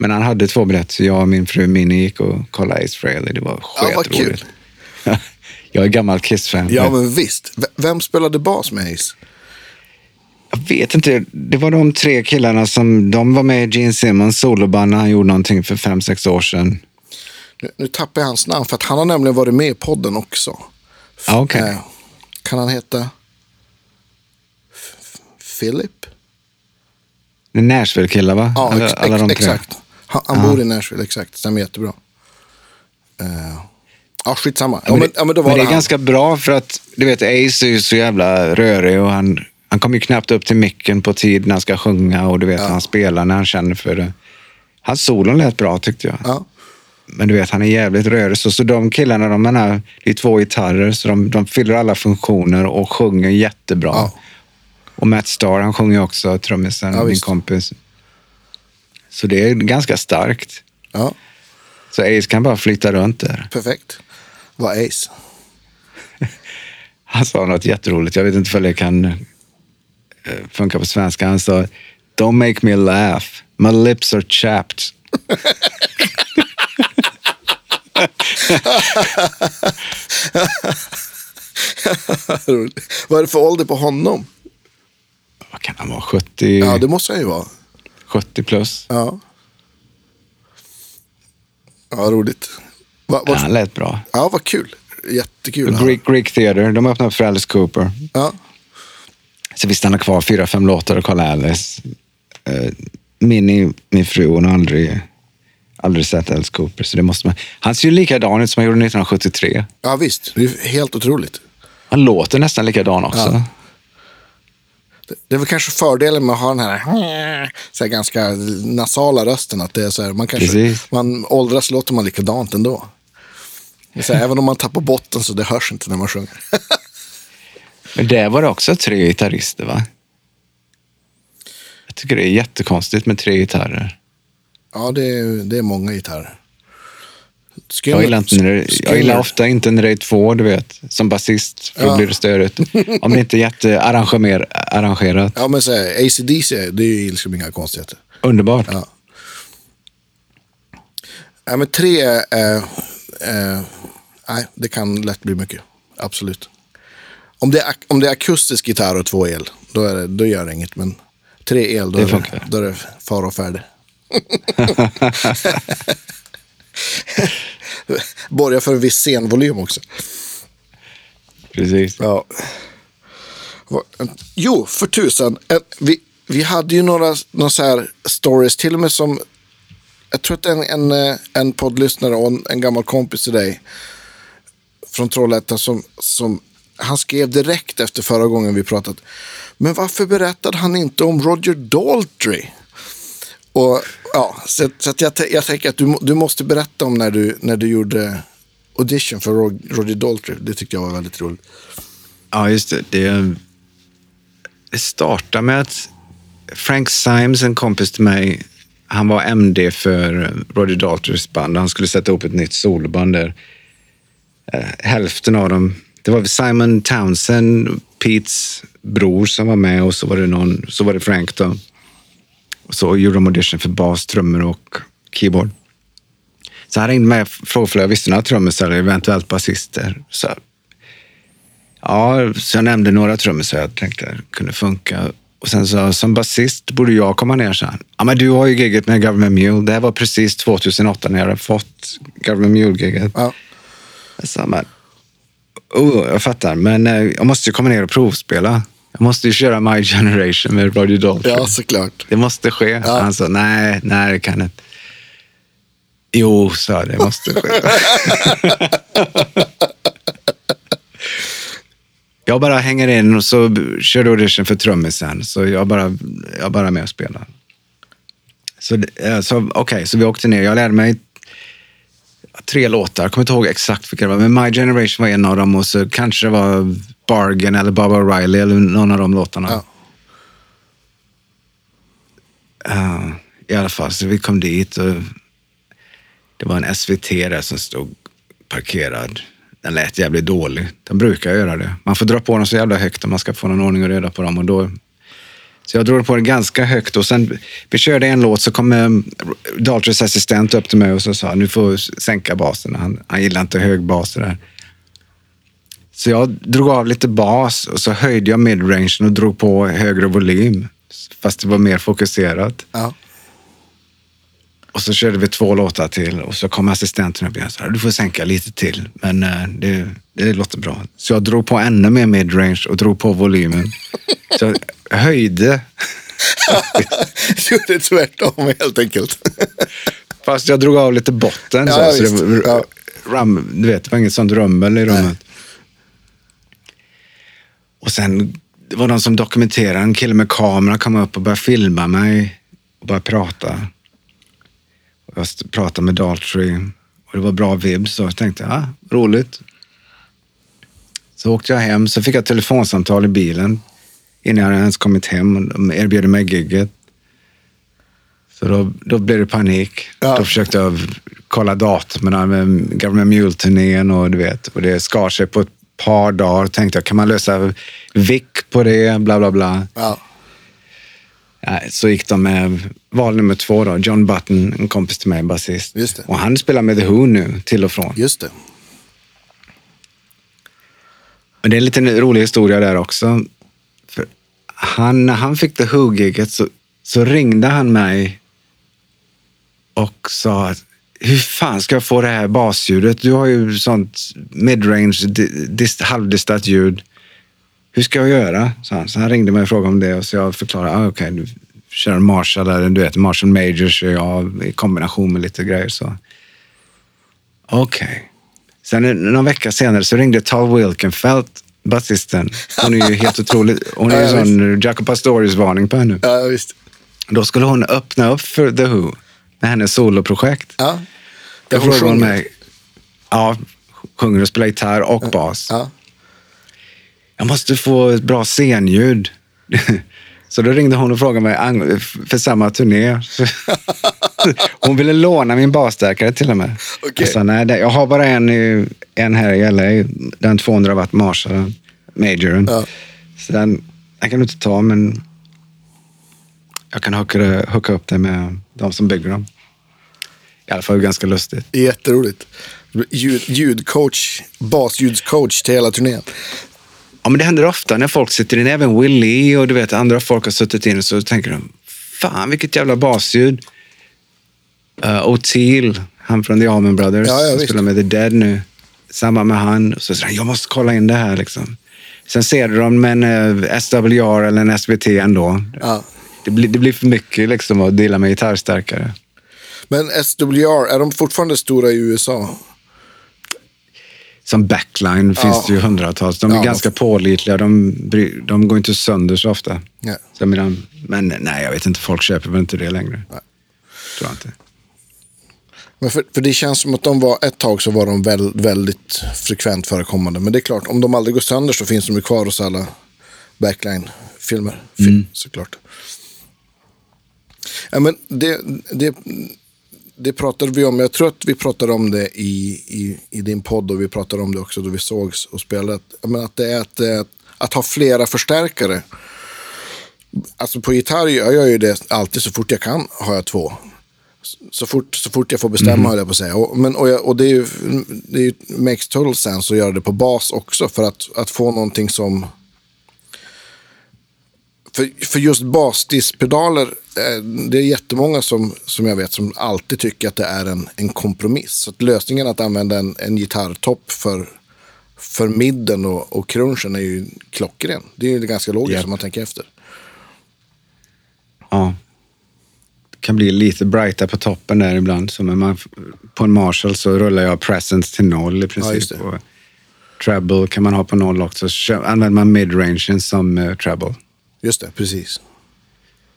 Men han hade två biljetter så jag och min fru Minnie gick och kollade Ace Frehley. Det var Ja, skitroligt. jag är gammal Kiss-fan. Ja, men visst. V- Vem spelade bas med Ace? Jag vet inte. Det var de tre killarna som de var med i Gene Simmons soloband när han gjorde någonting för fem, sex år sedan. Nu, nu tappar jag hans namn för att han har nämligen varit med i podden också. Ja, okej. eh, kan han heta Philip? Det är Nashville-killar va? Ja, alla, ex, alla de tre. exakt. Han, han bor i Nashville, exakt. Stämmer jättebra. Uh, ja, skitsamma. Ja, men, ja, men men det det är ganska bra för att du vet Ace är ju så jävla rörig och han, han kommer ju knappt upp till micken på tid när han ska sjunga och du vet han spelar när han känner för det. Hans solon lät bra tyckte jag. Ja, Men du vet han är jävligt rörig. Så, så de killarna, de är, det är två gitarrer så de, de fyller alla funktioner och sjunger jättebra. Ja. Och Matt Starr han sjunger också, trummisen, Ja, min kompis. Så det är ganska starkt. ja, Så Ace kan bara flytta runt där. perfekt. Var Ace. Han sa något jätteroligt. Jag vet inte om det kan eh, funka på svenska. Han sa Don't make me laugh. My lips are chapped. Vad är det för ålder på honom? Vad kan han vara? 70, Ja, det måste han ju vara. 70 plus? Ja. Ja, roligt. Va, Ja, vart, han lät bra. ja, vad kul. Jättekul. Greek, Greek Theatre, de öppnade för Alice Cooper. Ja. Så vi stannade kvar fyra, fem låtar och kollade Alice. Uh, Minnie, min fru, hon har aldrig, aldrig sett Alice Cooper. Så det måste man. Han ser ju likadan ut som han gjorde 1973. ja, visst. Det är helt otroligt. Han låter nästan likadan också. Ja. Det- Det är väl kanske fördelen med att ha den här, så här ganska nasala rösten. Att det är så här, man, kanske, Precis. man åldras låter man likadant ändå. Så här, även om man tappar botten så det hörs inte när man sjunger. Men där var det också tre gitarrister va? Jag tycker det är jättekonstigt med tre gitarrer. Ja, det är, det är många gitarrer. Skulle Jag gillar, inte när det, jag gillar ofta inte när det är två, du vet, som basist. För då Ja. blir det störigt. Om det inte är jättearrangerat. Ja, men så här, ACDC, det är ju liksom inga konstigheter. Underbart. Ja. Ja, men tre, eh, eh, nej, det kan lätt bli mycket. Absolut. Om det, är, om det är akustisk gitarr och två el, då, är det, då gör det inget. Men tre el, då, Det är, det, då är det fara och färdig. Borgar för en viss scenvolym också. Precis. Ja. Jo, för tusan. Eh, Vi, vi hade ju några, några så här stories, till och med som... Jag tror att en, en, eh, en poddlyssnare och en, en gammal kompis till dig från Trollhättan som, som... Han skrev direkt efter förra gången vi pratat. Men varför berättade han inte om Roger Daltrey? Och, ja, så så att jag, jag tänker att du, du måste berätta om när du, när du gjorde audition för Roger Daltrey. Det tyckte jag var väldigt roligt. Ja, just det. Det, det startade med att Frank Symes, en kompis till mig, han var MD för Roger Daltrys band. Han skulle sätta upp ett nytt soloband där. Eh, hälften av dem, det var Simon Townsend, Petes bror som var med och så var det, någon, så var det Frank då. Så gjorde de audition för bas, trummor och keyboard. Så han ringde mig och frågade om jag visste några trummisar eller eventuellt basister. Så Ja, så jag nämnde några trummisar jag tänkte det kunde funka. Och sen så som basist borde jag komma ner, så han. Ja, men du har ju gigget med Government Mule. Det här var precis 2008 när jag hade fått Government Mule-gigget. Ja. Jag sa, men, oh, jag fattar, men eh, jag måste ju komma ner och provspela. Jag måste ju köra My Generation med Roger Daltrey. Ja, såklart. Det måste ske. Ja. Han sa, nej, nej, det kan inte. Jo, sa det måste ske. jag bara hänger in och så kör du audition för trummisen. Så jag bara, jag bara är med och spelar. Så, eh, så okej, så vi åkte ner. Jag lärde mig tre låtar. Jag kommer inte ihåg exakt vilka det var, men My Generation var en av dem och så kanske det var Bargain eller Bob O'Reilly eller någon av de låtarna. Ja. Ja, I alla fall, så vi kom dit och det var en SVT där som stod parkerad. Den lät jävligt dålig. Den brukar göra det. Man får dra på den så jävla högt om man ska få någon ordning och reda på dem. Och då, så jag drog på den ganska högt och sen vi körde en låt så kom eh, Daltrys assistent upp till mig och så sa nu får sänka basen. Han, han gillar inte hög bas det där. Så jag drog av lite bas och så höjde jag midrangen och drog på högre volym. Fast det var mer fokuserat. Ja. Och så körde vi två låtar till och så kom assistenten upp igen och sa du får sänka lite till, men eh, det, det låter bra. Så jag drog på ännu mer midrange och drog på volymen. Så jag höjde, gjorde tvärtom helt enkelt. fast jag drog av lite botten. Så, Ja, så det, var- Ja. ram, du vet, det var inget sånt rummel i rummet. Och sen det var de som dokumenterade, en kille med kamera kom upp och började filma mig och började prata. Och jag pratade med Daltrey och det var bra vibs så jag tänkte, ja, roligt. Så åkte jag hem, så fick jag ett telefonsamtal i bilen innan jag ens kommit hem. och De erbjöd mig gigget. Så då, då blev det panik. Ja. Då försökte jag kolla datumen med Government Mule-turnén och du vet, och det skar sig på ett par dagar. Tänkte jag, kan man lösa VIK på det? Bla, bla, bla. Ja. Så gick de med val nummer två då, John Button, en kompis till mig, basist. Och han spelar med The Who nu, till och från. Just det. Men det är en liten rolig historia där också. För han, när han fick The Who-giget så, så ringde han mig och sa att hur fan ska jag få det här basljudet? Du har ju sånt midrange, di- dis- halvdistat ljud. Hur ska jag göra? Så han, så han ringde mig och frågade om det och så jag förklarade, ah, okej, du kör en Marshall, eller du vet, Marshall Major kör jag i kombination med lite grejer. Så. Okej. Sen en- någon vecka senare så ringde Tal Wilkenfeldt, basisten. Hon är ju helt otrolig. Hon är ju Ja, sån Jacob Pastoris-varning på henne. Ja, visst. Då skulle hon öppna upp för The Who med hennes soloprojekt. Ja. Då hon frågade mig, ja, sjunger och spelar gitarr och bas. Ja. Jag måste få ett bra scenljud. Så då ringde hon och frågade mig för samma turné. Hon ville låna min basstärkare till och med. Okej. Jag sa, nej, jag har bara en, en här i LA, den 200 watt Marshall, majoren. Ja. Så den, den kan du inte ta, men jag kan hooka, hooka upp det med de som bygger dem. I alla fall ganska lustigt. Jätteroligt. Ljud, ljudcoach, basljudcoach till hela turnén. Ja, men det händer ofta när folk sitter in, även Willie och du vet andra folk har suttit in så tänker de, fan vilket jävla basljud. Uh, O'Teal, han från The Allman Brothers, Ja, ja, spelar med The Dead nu. Samma med han. Så säger han, jag måste kolla in det här liksom. Sen ser du dem med en eh, SWR eller en SVT ändå. Ja. Det, blir, det blir för mycket liksom att dela med gitarrstärkare. Men SWR, är de fortfarande stora i USA? Som backline finns det ju hundratals. De är Ja. ganska pålitliga. De, de går inte sönder så ofta. Ja. Så menar, men nej, jag vet inte. Folk köper väl inte det längre. Nej. Tror jag inte. Men för, för det känns som att de var, ett tag så var de väl, väldigt frekvent förekommande. Men det är klart, om de aldrig går sönder så finns de ju kvar hos alla backline-filmer. Film, Såklart. Ja, men det, det, det pratade vi om. Jag tror att vi pratade om det i, i, i din podd och vi pratade om det också då vi sågs och spelade. Jag menar att det är att, eh, att ha flera förstärkare. Alltså på gitarr gör jag ju det alltid så fort jag kan har jag två. Så fort, så fort jag får bestämma höll jag på att säga. Och, men, och, jag, och det, är ju, det är ju, makes total sense att göra det på bas också. För att, att få någonting som... För, för just basdiskpedaler, eh, det är jättemånga som, som jag vet som alltid tycker att det är en, en kompromiss. Så att lösningen att använda en, en gitarrtopp för, för midden och, och crunchen är ju klockren. Det är ju ganska logiskt Japp. om man tänker efter. Ja. Det kan bli lite brighta på toppen där ibland. Så när man, på en Marshall så rullar jag presence till noll i Ja, princip. och treble kan man ha på noll också. Använder man midrangen som uh, treble. Just det, precis.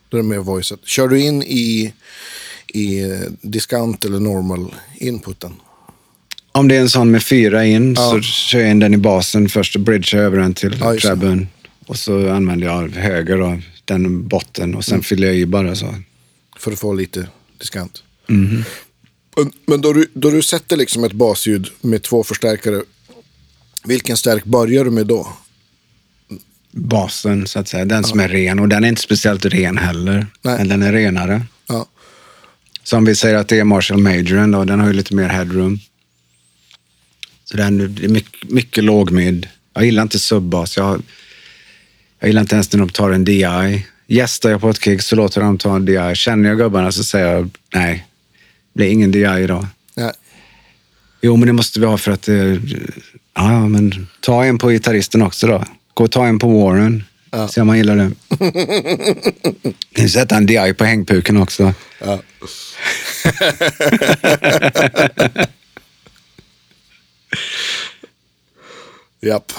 Då är det mer voiceat. Kör du in i, i eh, diskant eller normal inputen? Om det är en sån med fyra in Ja. så kör jag in den i basen först och bridgear över den till Ja, trebben. Och så använder jag höger då, den botten och sen Mm. fyller jag i bara så. För att få lite diskant. Men, men då, du, då du sätter liksom ett basljud med två förstärkare, vilken stärk börjar du med då? Basen så att säga, den som är ren. Och den är inte speciellt ren heller. Nej. Men den är renare. Ja, Som vi säger att det är Marshall Majoren då, den har ju lite mer headroom. Så den är mycket, mycket lågmid. Jag gillar inte subbas. Jag, jag gillar inte ens när de tar en DI. Gästar jag på ett gig så låter de ta en DI. Känner jag gubbarna så säger jag nej, det blir ingen DI idag. ja, Jo, men det måste vi ha för att... eh, Ja, men ta en på gitarristen också då. Gå och ta en på Warren. Ja. Se om man gillar det. Kan sätta en DI på hängpuken också. ja. Japp.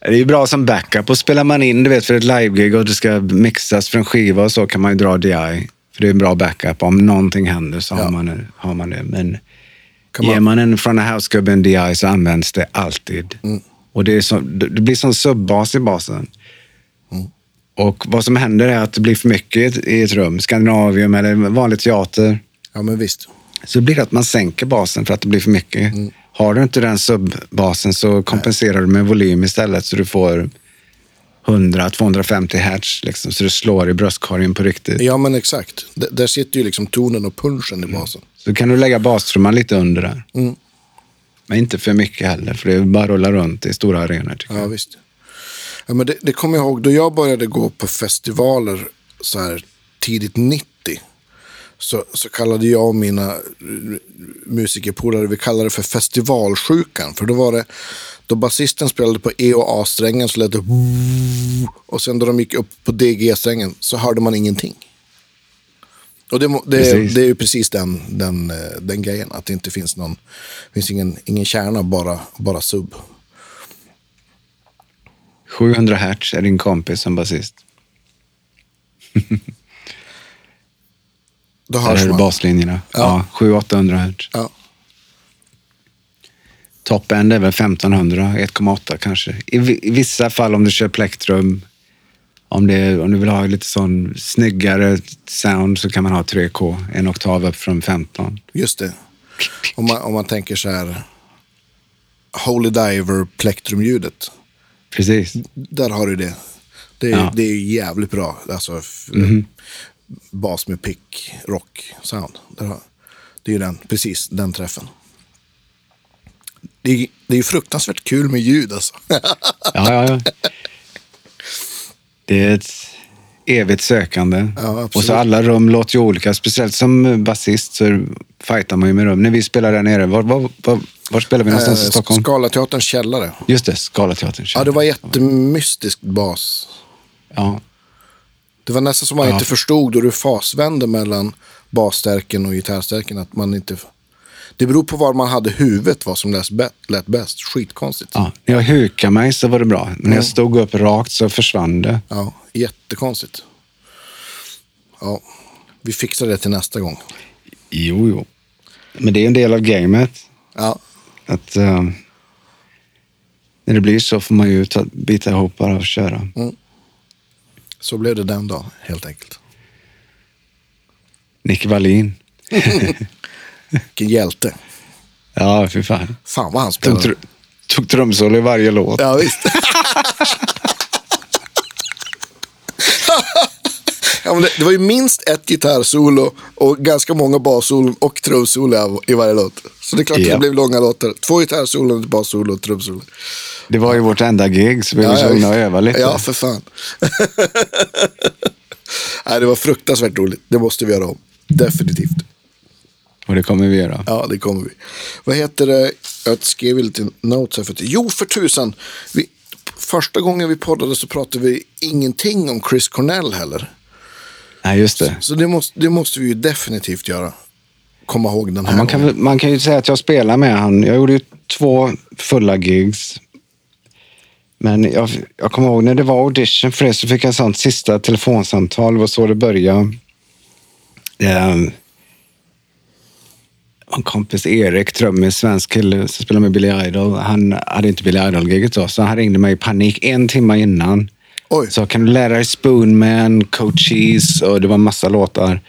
Det är bra som backup och spelar man in du vet, för ett livegig och det ska mixas för en skiva och så kan man ju dra DI. För det är en bra backup. Om någonting händer så Ja. har, man, har man det. Men ger man, man en från housegubbe en DI så används det alltid. Mm. Och det, så, det blir som subbas i basen. Mm. Och vad som händer är att det blir för mycket i ett, i ett rum, Skandinavium eller vanlig teater. ja, men visst. Så blir det att man sänker basen för att det blir för mycket. Mm. Har du inte den subbasen så kompenserar du med volym istället så du får 100-250 hertz liksom, så det slår i bröstkorgen på riktigt. Ja, men exakt. D- där sitter ju liksom tonen och punchen i basen. Så kan du lägga bastrumman lite under där. Mm. Men inte för mycket heller, för det är bara rulla runt i stora arenor. Ja, jag. visst. Ja, men det, det kommer jag ihåg då jag började gå på festivaler så här tidigt 90. Så, så kallade jag och mina musikerpolare, vi kallade det för festivalsjukan. För då var det, då basisten spelade på E och A-strängen så lät det och sen då de gick upp på DG-strängen så hörde man ingenting. Och det, det, det är ju precis den, den, eh, den grejen, att det inte finns någon, finns ingen, ingen kärna, bara, bara sub. 700 hertz är din kompis som basist. Då Där hörs är det man. baslinjerna. Ja. Ja, 700-800 hertz. Ja. Toppend är väl 1500, 1,8 kanske. I vissa fall om du kör plektrum Om, det, om du vill ha lite sån snyggare sound så kan man ha 3K, en oktav upp från 15. Just det. Om man, om man tänker så här. Holy Diver plektrumljudet. Precis. Där har du det. Det är, Ja. det är jävligt bra. Alltså, f- Bas med pick, rock, sound. Det är ju den, precis den träffen. Det är, det är fruktansvärt kul med ljud alltså. Ja, ja, ja. Det är ett evigt sökande. Ja, och så alla rum låter ju olika. Speciellt som basist så fightar man ju med rum. När vi spelar där nere, var, var, var, var spelar vi någonstans i Eh, Stockholm? Scalateaterns källare. Just det, Scalateatern. Ja, det var jättemystisk bas. Ja, Det var nästan som man Ja. inte förstod då du fasvände mellan basstärken och gitarrstärken. Att man inte... Det beror på var man hade huvudet, vad som lät bäst. Skitkonstigt. ja. När jag hukade mig så var det bra. Men när jag stod upp rakt så försvann det. Ja, jättekonstigt. Ja, vi fixar det till nästa gång. Jo, jo. Men det är en del av gamet. Ja, Att, eh, när det blir så får man ju ta, bita ihop bara och köra. så blev det den dagen helt enkelt. Nick Wallin. Vilken hjälte. Ja, fy fan. Fan vad han Tog, spelade. tr- tog trumsolo i varje låt. Ja, visst. ja, det, det var ju minst ett gitarrsolo och ganska många bassolon och trumsolo i varje låt. Så det är klart att Ja. det blev långa låtar. Två gitarrsolon, ett bassolo och trumsolo. Det var ju vårt enda gig, så vi var tvungna att öva lite. Ja, för fan. Nej, det var fruktansvärt roligt. Det måste vi göra om. Definitivt. Och det kommer vi göra. Ja, det kommer vi. Vad heter det? Jag skrev lite notes här. För jo, för tusan. Vi, första gången vi poddade så pratade vi ingenting om Chris Cornell heller. Nej, just det. Så det måste, det måste vi ju definitivt göra. Komma ihåg den här Ja, man, kan, man kan ju säga att jag spelar med han. Jag gjorde ju två fulla gigs. Men jag, jag kommer ihåg när det var audition för det så fick jag ett sånt sista telefonsamtal. Det var så det började. Um, en kompis, Erik, trummis, svensk kille som spelar med Billy Idol. Han hade inte Billy Idol-giget då, så han ringde mig i panik en timme innan. Oj. Så kan du lära dig Spoonman, Coaches och det var massa låtar.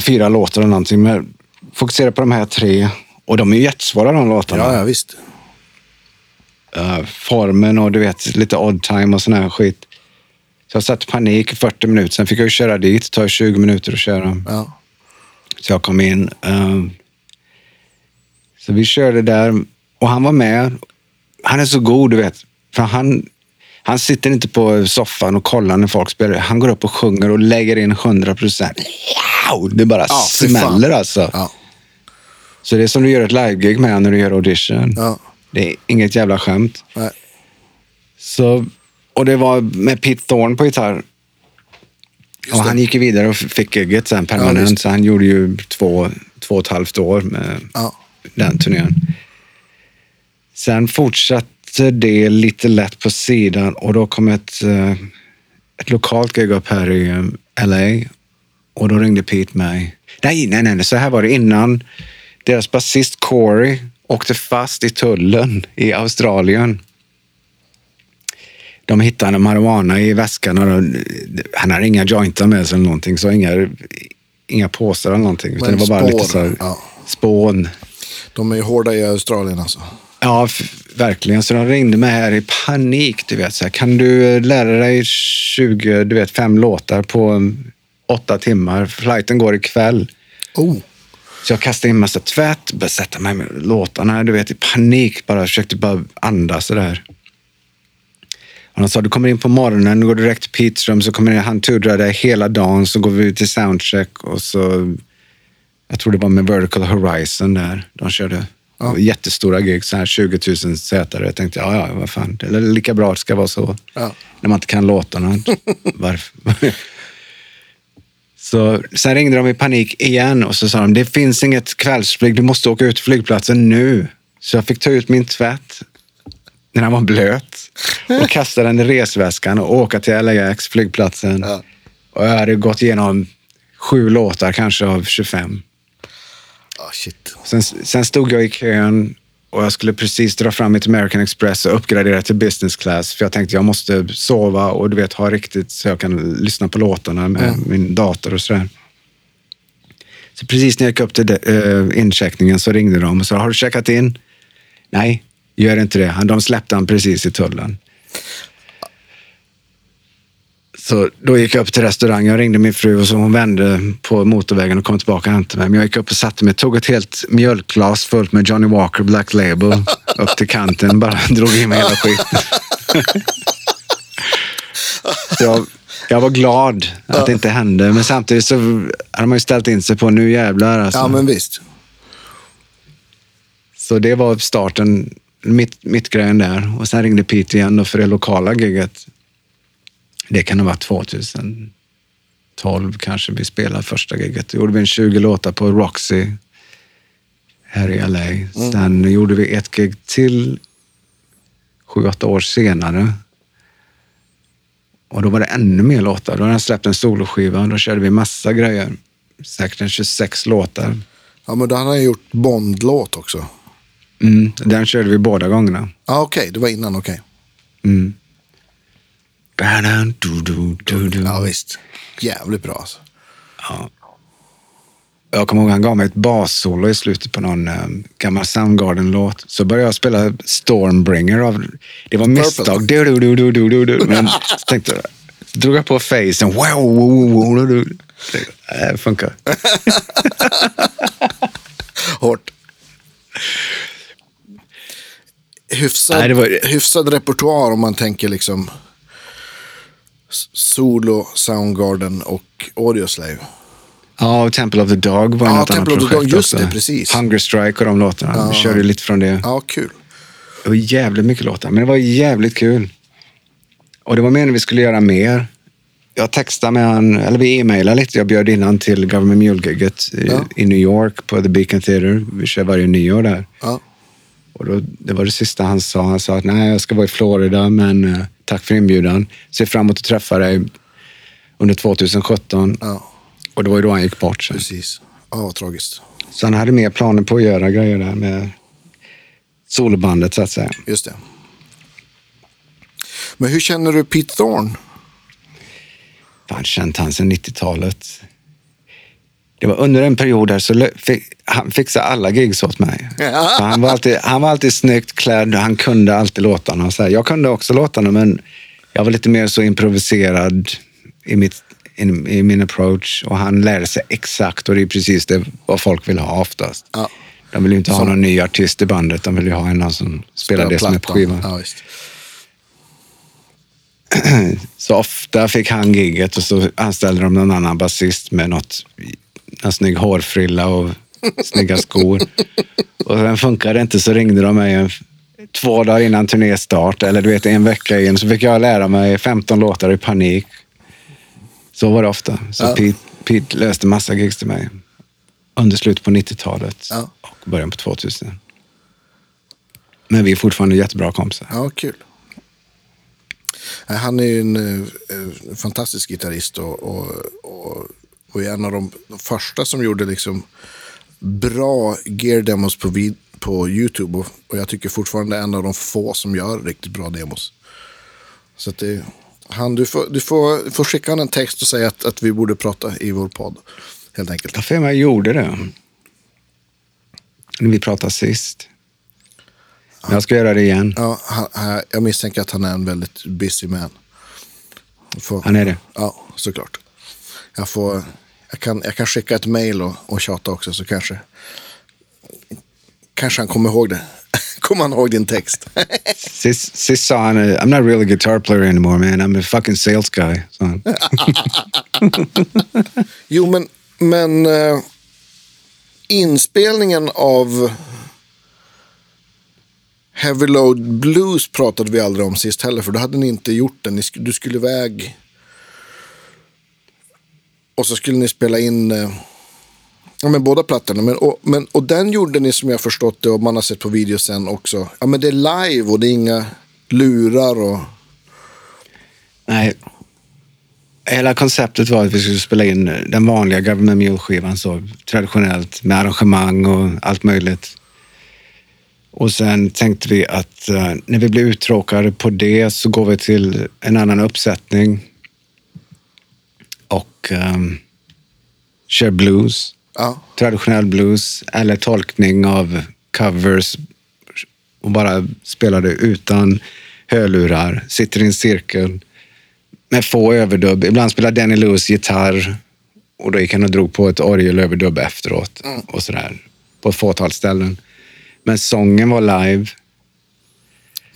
Fyra låtar eller någonting. Men fokusera på de här tre. Och de är ju jättesvåra de låtarna. Ja, ja, visst. Eh, formen och du vet lite odd time och sån här skit. Så jag satt i panik i 40 minuter. Sen fick jag ju köra dit. Det tar ju 20 minuter att köra. Ja. Så jag kom in. eh, så vi körde där och han var med. Han är så god, du vet. För han, han sitter inte på soffan och kollar när folk spelar. Han går upp och sjunger och lägger in 100 procent. Det bara Ja, smäller alltså. Ja. Så det är som du gör ett live-gig med när du gör audition. Ja. Det är inget jävla skämt. Nej. Så, och det var med Pete Thorne på gitarr. Och han gick ju vidare och fick gigget sen permanent. visst. så han gjorde ju två, två och ett halvt år med Ja. den turnén. Sen fortsatte det lite lätt på sidan och då kom ett, eh, ett lokalt gig upp här i eh, LA. Och då ringde Pete mig. Nej, nej, nej, så här var det innan. Deras basist Corey åkte fast i tullen i Australien. De hittade en marijuana i väskan och de, han hade inga jointar med sig eller någonting, så inga, inga påsar eller någonting. Utan Men det var bara lite spår, så här, ja. spån. De är ju hårda i Australien alltså. Ja, verkligen. Så de ringde mig här i panik. Du vet, så här, kan du eh, lära dig 20, du vet, fem låtar på åtta timmar? Flighten går ikväll. Oh. Så jag kastade in massa tvätt, började sätta mig med låtarna. Du vet, i panik bara. Försökte bara andas sådär. Och de sa, du kommer in på morgonen, går direkt till Pete's rum, så kommer han tuddra dig hela dagen, så går vi ut till soundcheck och så, jag tror det var med Vertical Horizon där de körde. Ja. Jättestora gig, så här 20 000 sätare. Jag tänkte, ja, ja, vad fan, det är lika bra det ska vara så. Ja. När man inte kan låtarna. Varför? Så sen ringde de i panik igen och så sa de, det finns inget kvällsflyg, du måste åka ut till flygplatsen nu. Så jag fick ta ut min tvätt när den var blöt och kasta den i resväskan och åka till LAX, flygplatsen. Ja. Och jag hade gått igenom sju låtar kanske av 25. Ah, shit. Sen, sen stod jag i kön Och jag skulle precis dra fram mitt American Express och uppgradera till business class. För jag tänkte jag måste sova och du vet ha riktigt så jag kan lyssna på låtarna med Mm. min dator och sådär. Så precis när jag gick upp till de, eh, incheckningen så ringde de och sa, har du checkat in? Nej, gör inte det. De släppte han precis i tullen. Så då gick jag upp till restaurangen. Jag ringde min fru och så hon vände på motorvägen och kom tillbaka och hämtade mig. Men jag gick upp och satte mig, tog ett helt mjölkglas fullt med Johnny Walker Black Label upp till kanten. Bara drog i mig hela skiten. Jag, jag var glad att det inte hände. Men samtidigt så hade man ju ställt in sig på nu jävlar alltså. Ja, men visst. Så det var starten, mitt, mitt grejen där. Och sen ringde Pete igen då för det lokala giget. Det kan ha varit 2012 kanske vi spelade första giget. Då gjorde vi en 20 låtar på Roxy här i LA. Sen gjorde vi ett gig till sju, åtta år senare. Och då var det ännu mer låtar. Då hade han släppt en soloskiva och då körde vi massa grejer. Säkert en 26 låtar. Ja, men då hade han gjort Bond-låt också. Mm, den körde vi båda gångerna. Ja, okej. Det var innan, okej. Mm. Du, du. Ja, visst. Jävligt bra alltså. Jag kommer ihåg han gav mig ett bassolo i slutet på någon eh, gammal Soundgarden-låt. Så började jag spela Stormbringer. Av, det var misstag. Du, du, du, du, du, du, du. Men så tänkte jag, drog jag på facen. Wow, wow, wow, wow. Det äh, funkar. Hårt. Hyfsad, Nej, var- hyfsad repertoar om man tänker liksom Solo, Soundgarden och Audioslave. Ja, och Temple of the Dog var Ja, något Temple annat projekt Dog, just också. det, precis. Hunger Strike och de låtarna. Vi körde lite från det. Ja, kul. Det var jävligt mycket låtar, men det var jävligt kul. Och det var meningen vi skulle göra mer. Jag textade med han, eller vi e-mailade lite. Jag bjöd in han till Government Mule-giget i, Ja. i New York på The Beacon Theatre. Vi kör varje nyår där. Ja. Och då, det var det sista han sa. Han sa att nej, jag ska vara i Florida, men eh, tack för inbjudan. Ser fram emot att träffa dig under 2017. ja, Och det var ju då han gick bort. Sen. precis. Ja, tragiskt. Så han hade mer planer på att göra grejer där med solobandet så att säga. Just det. Men hur känner du Pete Thorne? Fan, känt han sedan 90-talet. Det var under en period där så fick, han fixade alla gigs åt mig. Ja. Han var, alltid, han var alltid snyggt klädd, han kunde alltid låtarna. och Så här. Jag kunde också låtarna, men jag var lite mer så improviserad i, mitt, i, i min approach. Och han lärde sig exakt, och det är precis det vad folk vill ha oftast. Ja. De vill ju inte ha Som- någon ny artist i bandet, de vill ju ha en som spelar det som är på skivan. Ja. Så ofta fick han gigget och så anställde de någon annan basist med något, en snygg hårfrilla och snygga skor. Och sen funkade det inte så ringde de mig en, två dagar innan turnéstart eller du vet en vecka in så fick jag lära mig 15 låtar i panik. Så var det ofta. Så Ja. Pete, Pete löste massa gigs till mig under slutet på 90-talet Ja. och början på 2000. Men vi är fortfarande jättebra kompisar. Ja, kul. Han är ju en eh, eh, fantastisk gitarrist och, och, och, och är en av de, de första som gjorde liksom bra gear-demos på, vid, på YouTube. Och, och jag tycker fortfarande en av de få som gör riktigt bra demos. Så att det, han, du får, du får, får skicka en text och säga att, att vi borde prata i vår podd. Helt enkelt. Jag för mig jag gjorde det. När vi pratade sist. Men jag ska göra det igen. Ja, han, han, jag misstänker att han är en väldigt busy man. Får, Han är det. Ja, såklart. Jag, får, jag, kan, jag kan skicka ett mail och, och tjata också så kanske, kanske han kommer ihåg det. kommer han ihåg din text? Sist, sa han, eh, I'm not really a guitar player anymore man, I'm a fucking sales guy. han. jo, men, men eh, inspelningen av Heavy Load Blues pratade vi aldrig om sist heller, för då hade ni inte gjort den. Du skulle iväg och så skulle ni spela in eh, ja, men båda plattorna. Men, och, men, och den gjorde ni som jag förstått det och man har sett på video sen också. Ja, men det är live och det är inga lurar och... Nej. Hela konceptet var att vi skulle spela in den vanliga Government Mule-skivan så traditionellt med arrangemang och allt möjligt. Och sen tänkte vi att eh, när vi blir uttråkade på det så går vi till en annan uppsättning och um, kör blues. Ja. Traditionell blues eller tolkning av covers och bara spelar det utan hörlurar. Sitter i en cirkel med få överdubb. Ibland spelar Danny Lewis gitarr och då gick han och drog på ett orgelöverdubb efteråt och sådär på ett fåtal ställen. Men sången var live.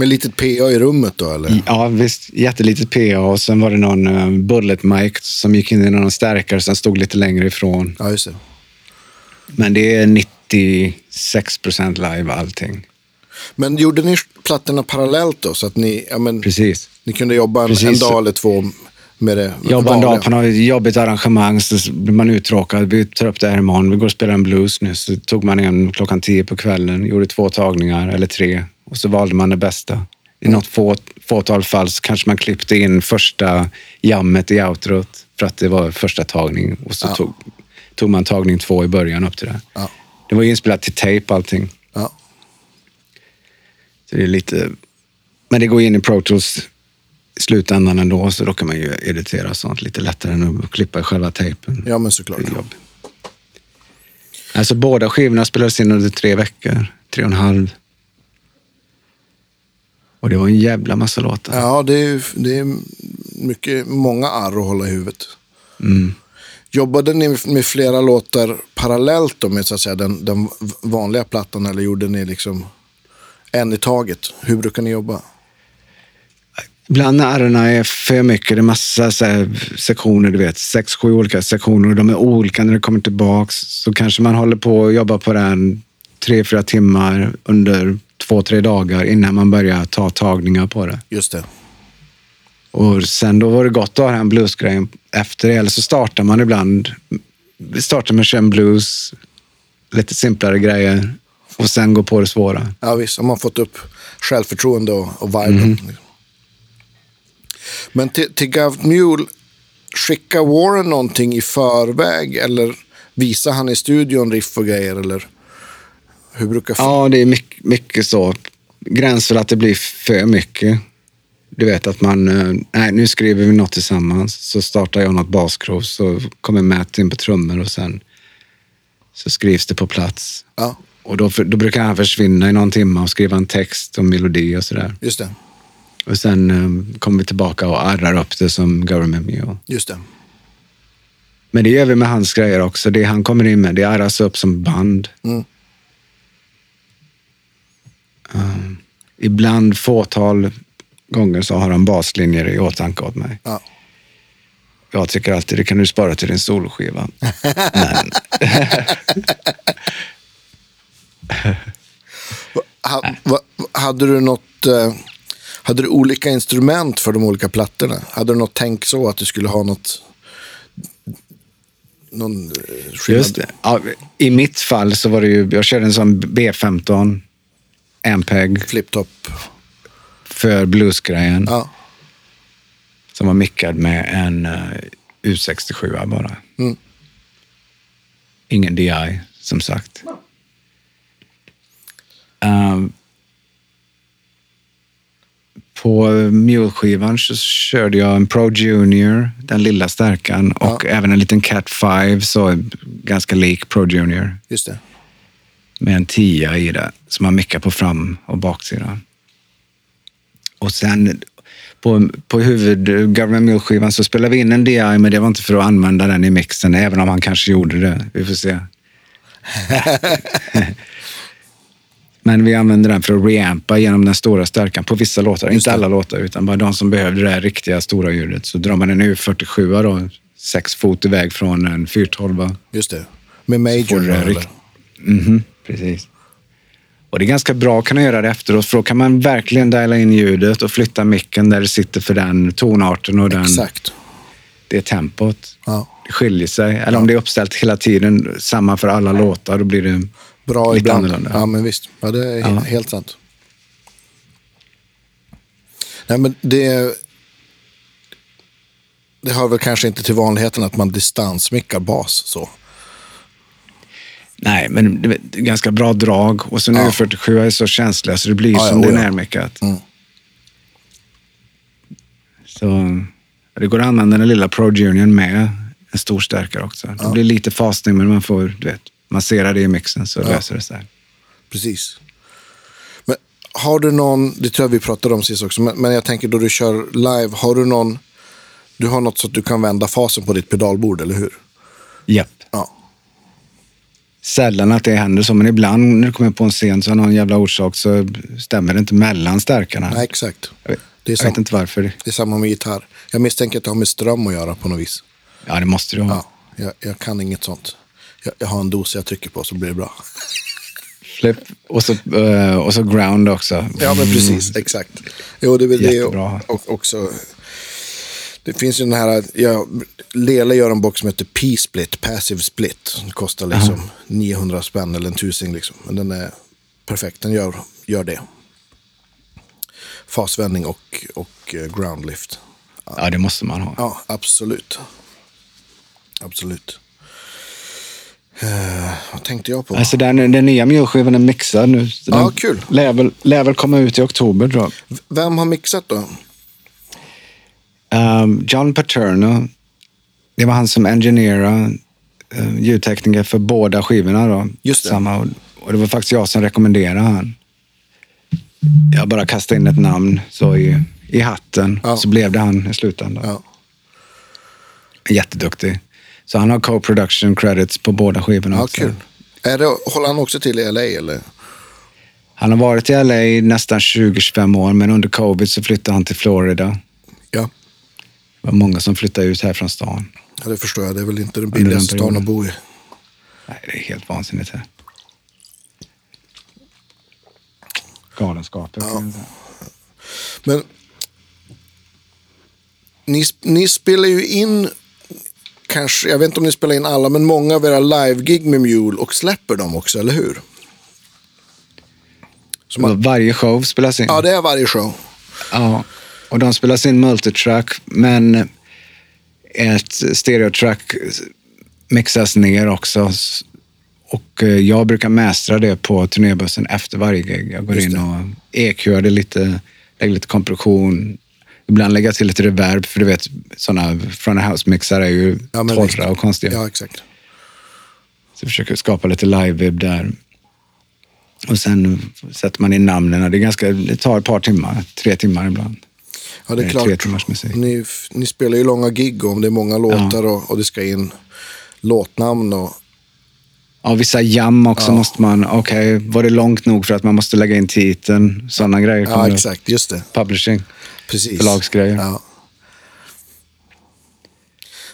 Med litet PA i rummet då eller? Ja, visst. Jättelitet PA och sen var det någon uh, bullet mic som gick in i någon stärkare som stod lite längre ifrån. Ja, just det. Men det är 96 procent live allting. Men gjorde ni plattorna parallellt då? Så att ni, ja, men, Precis. ni kunde jobba en, en dag eller två med det Jobba en dag på något jobbigt arrangemang så blir man uttråkad. Vi tar upp det här imorgon. Vi går och spelar en blues nu. Så tog man en klockan tio på kvällen, gjorde två tagningar eller tre och så valde man det bästa. I något få, fåtal fall så kanske man klippte in första jammet i outrot för att det var första tagning och så Ja. tog, tog man tagning två i början upp till det. Ja. Det var ju inspelat till tape allting. Ja. Så det är lite... Men det går in i Pro Tools slutändan ändå, så då kan man ju editera sånt lite lättare än att klippa i själva tejpen. ja, men såklart. Alltså båda skivorna spelades in under tre veckor, tre och en halv. Och det var en jävla massa låtar. Ja, det är, det är mycket, många arr att hålla i huvudet. Mm. Jobbade ni med flera låtar parallellt då med så att säga, den, den vanliga plattan eller gjorde ni liksom en i taget? Hur brukar ni jobba? Ibland när arrorna är för mycket, det är massa sektioner, du vet, sex, sju olika sektioner och de är olika när det kommer tillbaks. Så kanske man håller på och jobbar på den tre, fyra timmar under två, tre dagar innan man börjar ta tagningar på det. Just det. Och sen då var det gott att ha den bluesgrejen efter det. Eller så startar man ibland. Startar med att köra en blues, lite simplare grejer och sen går på det svåra. Ja, visst. Har man fått upp självförtroende och, och viben. Men till, till Gav Mule, skickar Warren någonting i förväg eller visar han i studion riff och grejer? Eller hur brukar Ja, det är mycket, mycket så. Gräns för att det blir för mycket. Du vet att man, eh, nej nu skriver vi något tillsammans. Så startar jag något baskrov så kommer Matt in på trummor och sen så skrivs det på plats. Ja, Och då, då brukar han försvinna i någon timme och skriva en text och melodi och sådär. just det. Och sen eh, kommer vi tillbaka och arrar upp det som Government Mule. Just det. Men det gör vi med hans grejer också. Det han kommer in med, det arras upp som band. Mm. Um, ibland, fåtal gånger, så har han baslinjer i åtanke åt mig. Ja. Jag tycker alltid det kan du spara till din soloskiva. Men Ha, va, hade du något... Eh, hade du olika instrument för de olika plattorna? Hade du något tänk så att du skulle ha något... Någon eh, skillnad? Ja, I mitt fall så var det ju, jag körde en sån B15 Ampeg Flip-top. för bluesgrejen. Ja. Som var mickad med en uh, U67 bara. Mm. Ingen DI, som sagt. Um, på Mule-skivan så körde jag en Pro Junior, den lilla stärkan, och även en liten Cat 5, så ganska lik Pro Junior, Just det. med en 10 i det, som man mickar på fram och baksidan. Och sen på, på huvud Government Mule-skivan så spelade vi in en DI, men det var inte för att använda den i mixen, även om han kanske gjorde det. Vi får se. men vi använde den för att reampa genom den stora stärkan på vissa låtar. Just inte det. alla låtar, utan bara de som behövde det här riktiga stora ljudet. Så drar man en U47 då, sex fot iväg från en 412. Just det. Med Major. det rikt- Mhm, precis. Och det är ganska bra att kunna göra det efteråt, för då kan man verkligen diala in ljudet och flytta micken där det sitter för den tonarten och den, Exakt. det tempot. Ja. Det skiljer sig. Eller om det är uppställt hela tiden, samma för alla låtar, då blir det Bra ibland. annorlunda. Ja, men visst. Ja, det är Ja. he- helt sant. Nej, men det, det hör väl kanske inte till vanligheten att man distansmickar bas så. Nej, men det är ganska bra drag. Och så nu Ja. är 47 är så känsliga så det blir Ja, som det är oh närmickat. Mm. Så det går att använda den lilla Pro Juniorn med en stor stärkare också. Det blir lite fasning, men man får, du vet, massera det i mixen så löser det sig. Precis. Men har du någon, det tror jag vi pratade om sist också, men, men jag tänker då du kör live, har du någon, du har något så att du kan vända fasen på ditt pedalbord, eller hur? Japp. Ja. Sällan att det händer så, men ibland när du kommer på en scen så av någon jävla orsak så stämmer det inte mellan stärkarna. Nej, exakt. Jag Det är, jag vet inte varför. det är samma med gitarr. Jag misstänker att det har med ström att göra på något vis. Ja, det måste det ha. Ja, jag, jag kan inget sånt. Jag, jag har en dos jag trycker på så blir det bra. Flip och så, eh, och så ground också. Ja, men precis. Exakt. Jo, det är väl det Jättebra. och, och också. Det finns ju den här, ja, Lela gör en box som heter P-split, Passive Split. Den kostar liksom 900 spänn eller en tusing liksom. Men den är perfekt, den gör, gör det. Fasvändning och, och eh, ground lift. Ja, det måste man ha. Ja, absolut. Absolut. Eh, vad tänkte jag på? Alltså den, den nya mjölskivan är mixad nu. Så Ja, den kul. Lär väl, lär väl komma ut i oktober tror jag. Vem har mixat då? Um, John Paterno, det var han som engineerade uh, ljudtekniker för båda skivorna. Då. Just det. Samma, och, och det var faktiskt jag som rekommenderade han. Jag bara kastade in ett namn så i, i hatten, Ja. så blev det han i slutändan. Ja. Jätteduktig. Så han har co-production credits på båda skivorna Ja, också. kul. Är det, håller han också till i LA eller? Han har varit i LA i nästan 20-25 år, men under covid så flyttade han till Florida. Ja. Det var många som flyttade ut här från stan. ja, det förstår jag. Det är väl inte den den billigaste stan att bo i. Nej, det är helt vansinnigt här. Galenskaper. jag säga. Men ni, ni spelar ju in, kanske, jag vet inte om ni spelar in alla, men många av era live-gig med Mule och släpper dem också, eller hur? Att, Varje show spelas in. ja, det är varje show. Ja, och de spelas in multitrack, men ett stereotrack mixas ner också. Och eh, jag brukar mästra det på turnébussen efter varje gig. Jag går in och EQar det lite, lägger lite kompression. Ibland lägger jag till lite reverb, för du vet, sådana front house-mixar är ju Ja, torra och konstiga. Ja, exakt. Så jag försöker skapa lite live-vib där. Och sen sätter man in namnen. Det, är ganska, det tar ett par timmar, tre timmar ibland. Ja, det är är klart. tre timmars musik. Ni, ni spelar ju långa gig och det är många låtar och, och det ska in låtnamn och Ja, vissa jam också Ja. måste man, okej, var det långt nog för att man måste lägga in titeln? Sådana grejer Ja, exakt. Just det. Publishing. Precis. Förlagsgrejer. Ja.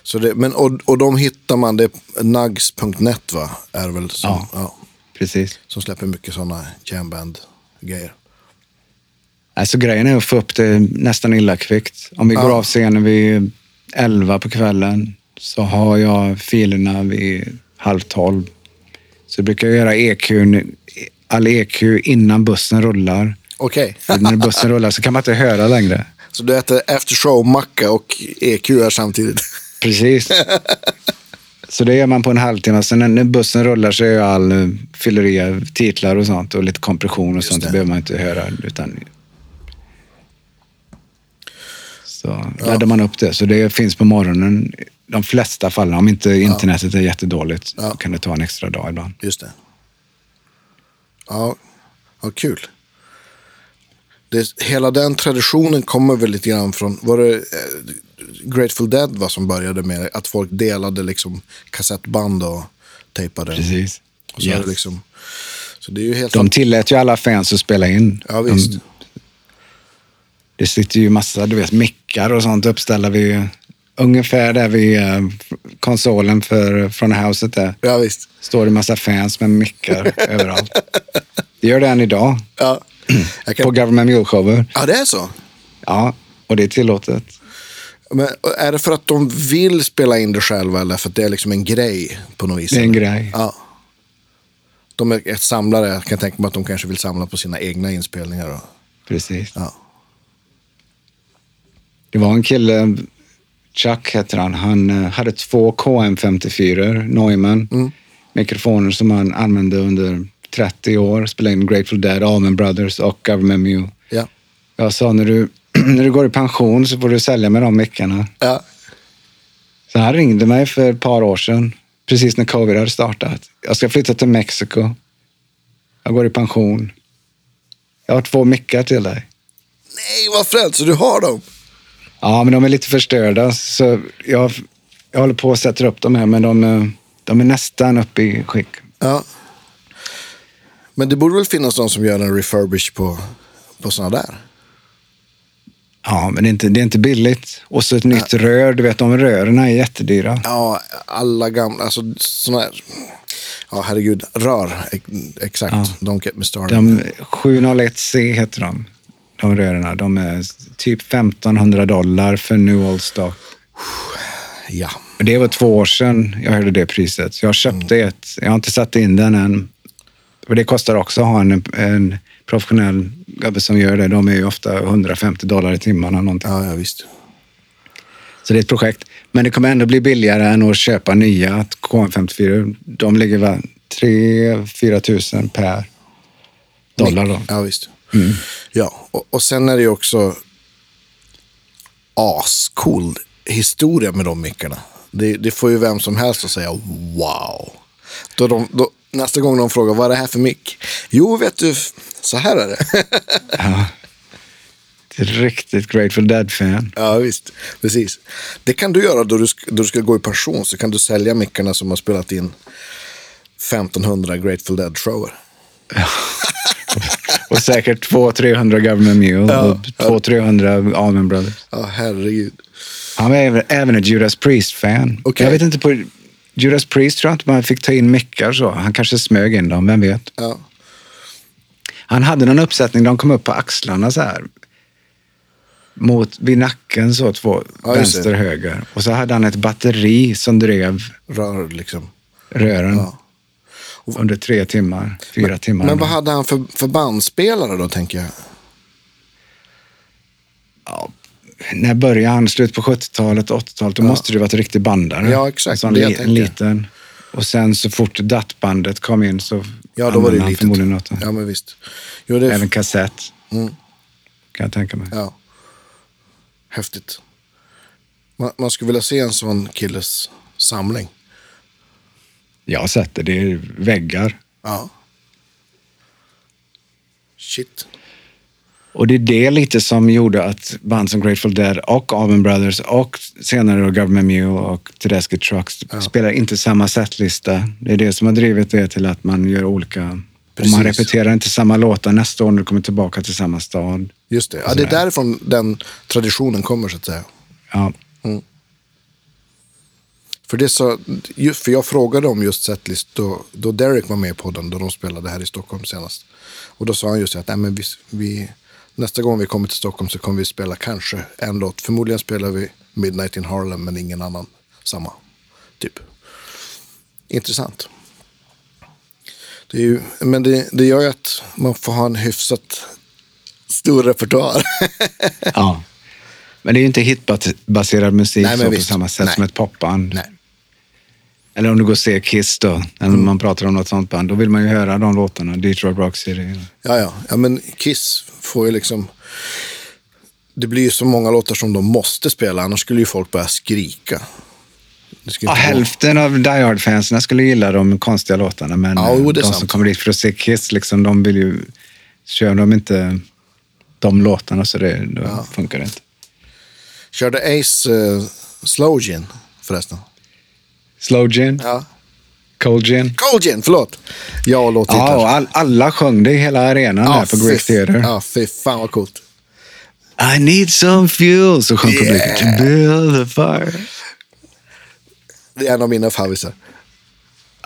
Så det, men, och, och de hittar man, det är nugs.net va? Är väl som, Ja. ja. Precis. som släpper mycket sådana jamband-grejer. Alltså grejen är att få upp det nästan illa kvickt. Om vi Ja. går av scenen vid 11 på kvällen så har jag filerna vid halv tolv. Så jag brukar göra EQ, all EQ innan bussen rullar. Okej, För när bussen rullar så kan man inte höra längre. så du äter after show-macka och EQ här samtidigt? Precis. Så det gör man på en halvtimme. Sen när- bussen rullar så är all eh, fylleri, titlar och sånt och lite kompression och Just sånt. det. Det behöver man inte höra. Utan... Så laddar man upp det. Så det finns på morgonen. De flesta fallen, om inte internetet är jättedåligt, Ja. kan det ta en extra dag ibland. Just det. Ja, ja kul. Det, hela den traditionen kommer väl lite grann från, var det eh, Grateful Dead va, som började med att folk delade liksom kassettband och tejpade. Precis. Och så, är Yes. det liksom, så det är ju helt... De tillät ju alla fans att spela in. ja, visst. De, det sitter ju massa du vet, mickar och sånt uppställda vid ungefär där vid eh, konsolen för, från huset där. Ja, visst. Står det massa fans med mickar överallt. Det gör det än idag. Ja. Jag På kan... Government Mule-shower. ja, det är så. Ja, och det är tillåtet. Men är det för att de vill spela in det själva eller för att det är liksom en grej på något vis? Det är en grej. Ja. De är ett samlare. Jag kan tänka mig att de kanske vill samla på sina egna inspelningar. Och, Precis. ja. Det var en kille, Chuck heter han, han eh, hade två KM54 Neumann Mm. mikrofoner som han använde under 30 år. Spelade in Grateful Dead, Allman Brothers och Government Mule. Ja. Jag sa när du, när du går i pension så får du sälja med de mickarna. Ja. Så han ringde mig för ett par år sedan, precis när covid hade startat. Jag ska flytta till Mexiko. Jag går i pension. Jag har två mickar till dig. Nej, vad fränt. Så du har dem? Ja, men de är lite förstörda. Så jag, jag håller på att sätta upp dem här, men de, de är nästan uppe i skick. Ja. Men det borde väl finnas någon som gör en refurbish på, på sådana där? Ja, men det är inte, det är inte billigt. Och så ett nytt rör. Du vet, de rören är jättedyra. Ja, alla gamla, alltså sådana här, ja herregud, rör, ex- exakt. Don't get me started. De 701C heter de. De rören. De är typ 1500 dollar för New Old Stock. Ja, Det var två år sedan jag hörde det priset. Jag köpte ett. Jag har inte satt in den än. Och det kostar också att ha en, en professionell gubbe som gör det. De är ju ofta 150 dollar i timmen eller någonting. ja, ja visst. Så det är ett projekt. Men det kommer ändå bli billigare än att köpa nya KM54. De ligger va 3-4 tusen per dollar då. Ja, visst. Ja, och, och sen är det ju också ascool historia med de mickarna. Det, det får ju vem som helst att säga wow. Då de, då, nästa gång de frågar vad är det här för mick? Jo, vet du, så här är det. Ja. Det är riktigt Grateful Dead-fan. ja, visst. Precis. Det kan du göra då du, ska, då du ska gå i pension. Så kan du sälja mickarna som har spelat in 1500 Grateful Dead-shower. Och säkert 200-300 Government Mule Ja. och 200-300 Allman Brothers. Ja, herregud. Han var även, även ett Judas Priest-fan. Okej. Jag vet inte, på Judas Priest tror jag inte man fick ta in mickar så. Han kanske smög in dem, vem vet. Ja. Han hade någon uppsättning, de kom upp på axlarna så här. Mot, vid nacken så, två, Ja, vänster, höger. Och så hade han ett batteri som drev Rör liksom. rören Ja. under tre timmar, fyra timmar. Men vad hade han för, för bandspelare då, tänker jag? När började han? Slut på 70-talet, 80-talet? Då måste det vara ett riktigt bandare. Ja, exakt, sån li- liten. Och sen så fort DAT-bandet kom in så Ja, då var det han litet. förmodligen något. Ja, men visst. Jo, det, Även kassett. Mm. Kan jag tänka mig. Ja. Häftigt. Man, man skulle vilja se en sån killes samling. Jag har sett det. Det är väggar. Ja. Shit. Och det är det lite som gjorde att band som Grateful Dead och Allman Brothers och senare då Government Mule och Tedeschi Trucks spelar inte samma setlista. Det är det som har drivit det till att man gör olika... Och man repeterar inte samma låtar nästa år när du kommer tillbaka till samma stad. Just det. Ja, det är därifrån den traditionen kommer så att säga. Ja, För, det så, för jag frågade om just setlist då, då Derek var med på den, då de spelade här i Stockholm senast. Och då sa han just att Nej, men vi, vi, nästa gång vi kommer till Stockholm så kommer vi spela kanske en låt. Förmodligen spelar vi Midnight in Harlem, men ingen annan samma. Typ. Intressant. Det är ju, men det, det gör ju att man får ha en hyfsat stor repertoar. ja. Men det är ju inte hitbaserad musik Nej, så på samma sätt Nej. som ett popband. Nej. Eller om du går och ser Kiss då, eller Mm. man pratar om något sånt band, då vill man ju höra de låtarna. Detroit Rock City. Ja, ja. ja, men Kiss får ju liksom... Det blir ju så många låtar som de måste spela, annars skulle ju folk börja skrika. Ja, hälften av Die Hard-fansen skulle gilla de konstiga låtarna, men Ja, eh, jo, de sant. som kommer dit för att se Kiss, liksom, de vill ju... Kör de inte de låtarna så det, då funkar det inte. Körde Ace uh, Slow Gin förresten? Slow Gin, Ja. Cold Gin. Cold Gin, förlåt. Jag och låttitlar. Ja, och all, alla sjöng det i hela arenan där på Greek Theatre. Ja, fy fan vad coolt. I need some fuel, så sjöng Yeah. publiken. To build a fire. Det är en av mina favvisar.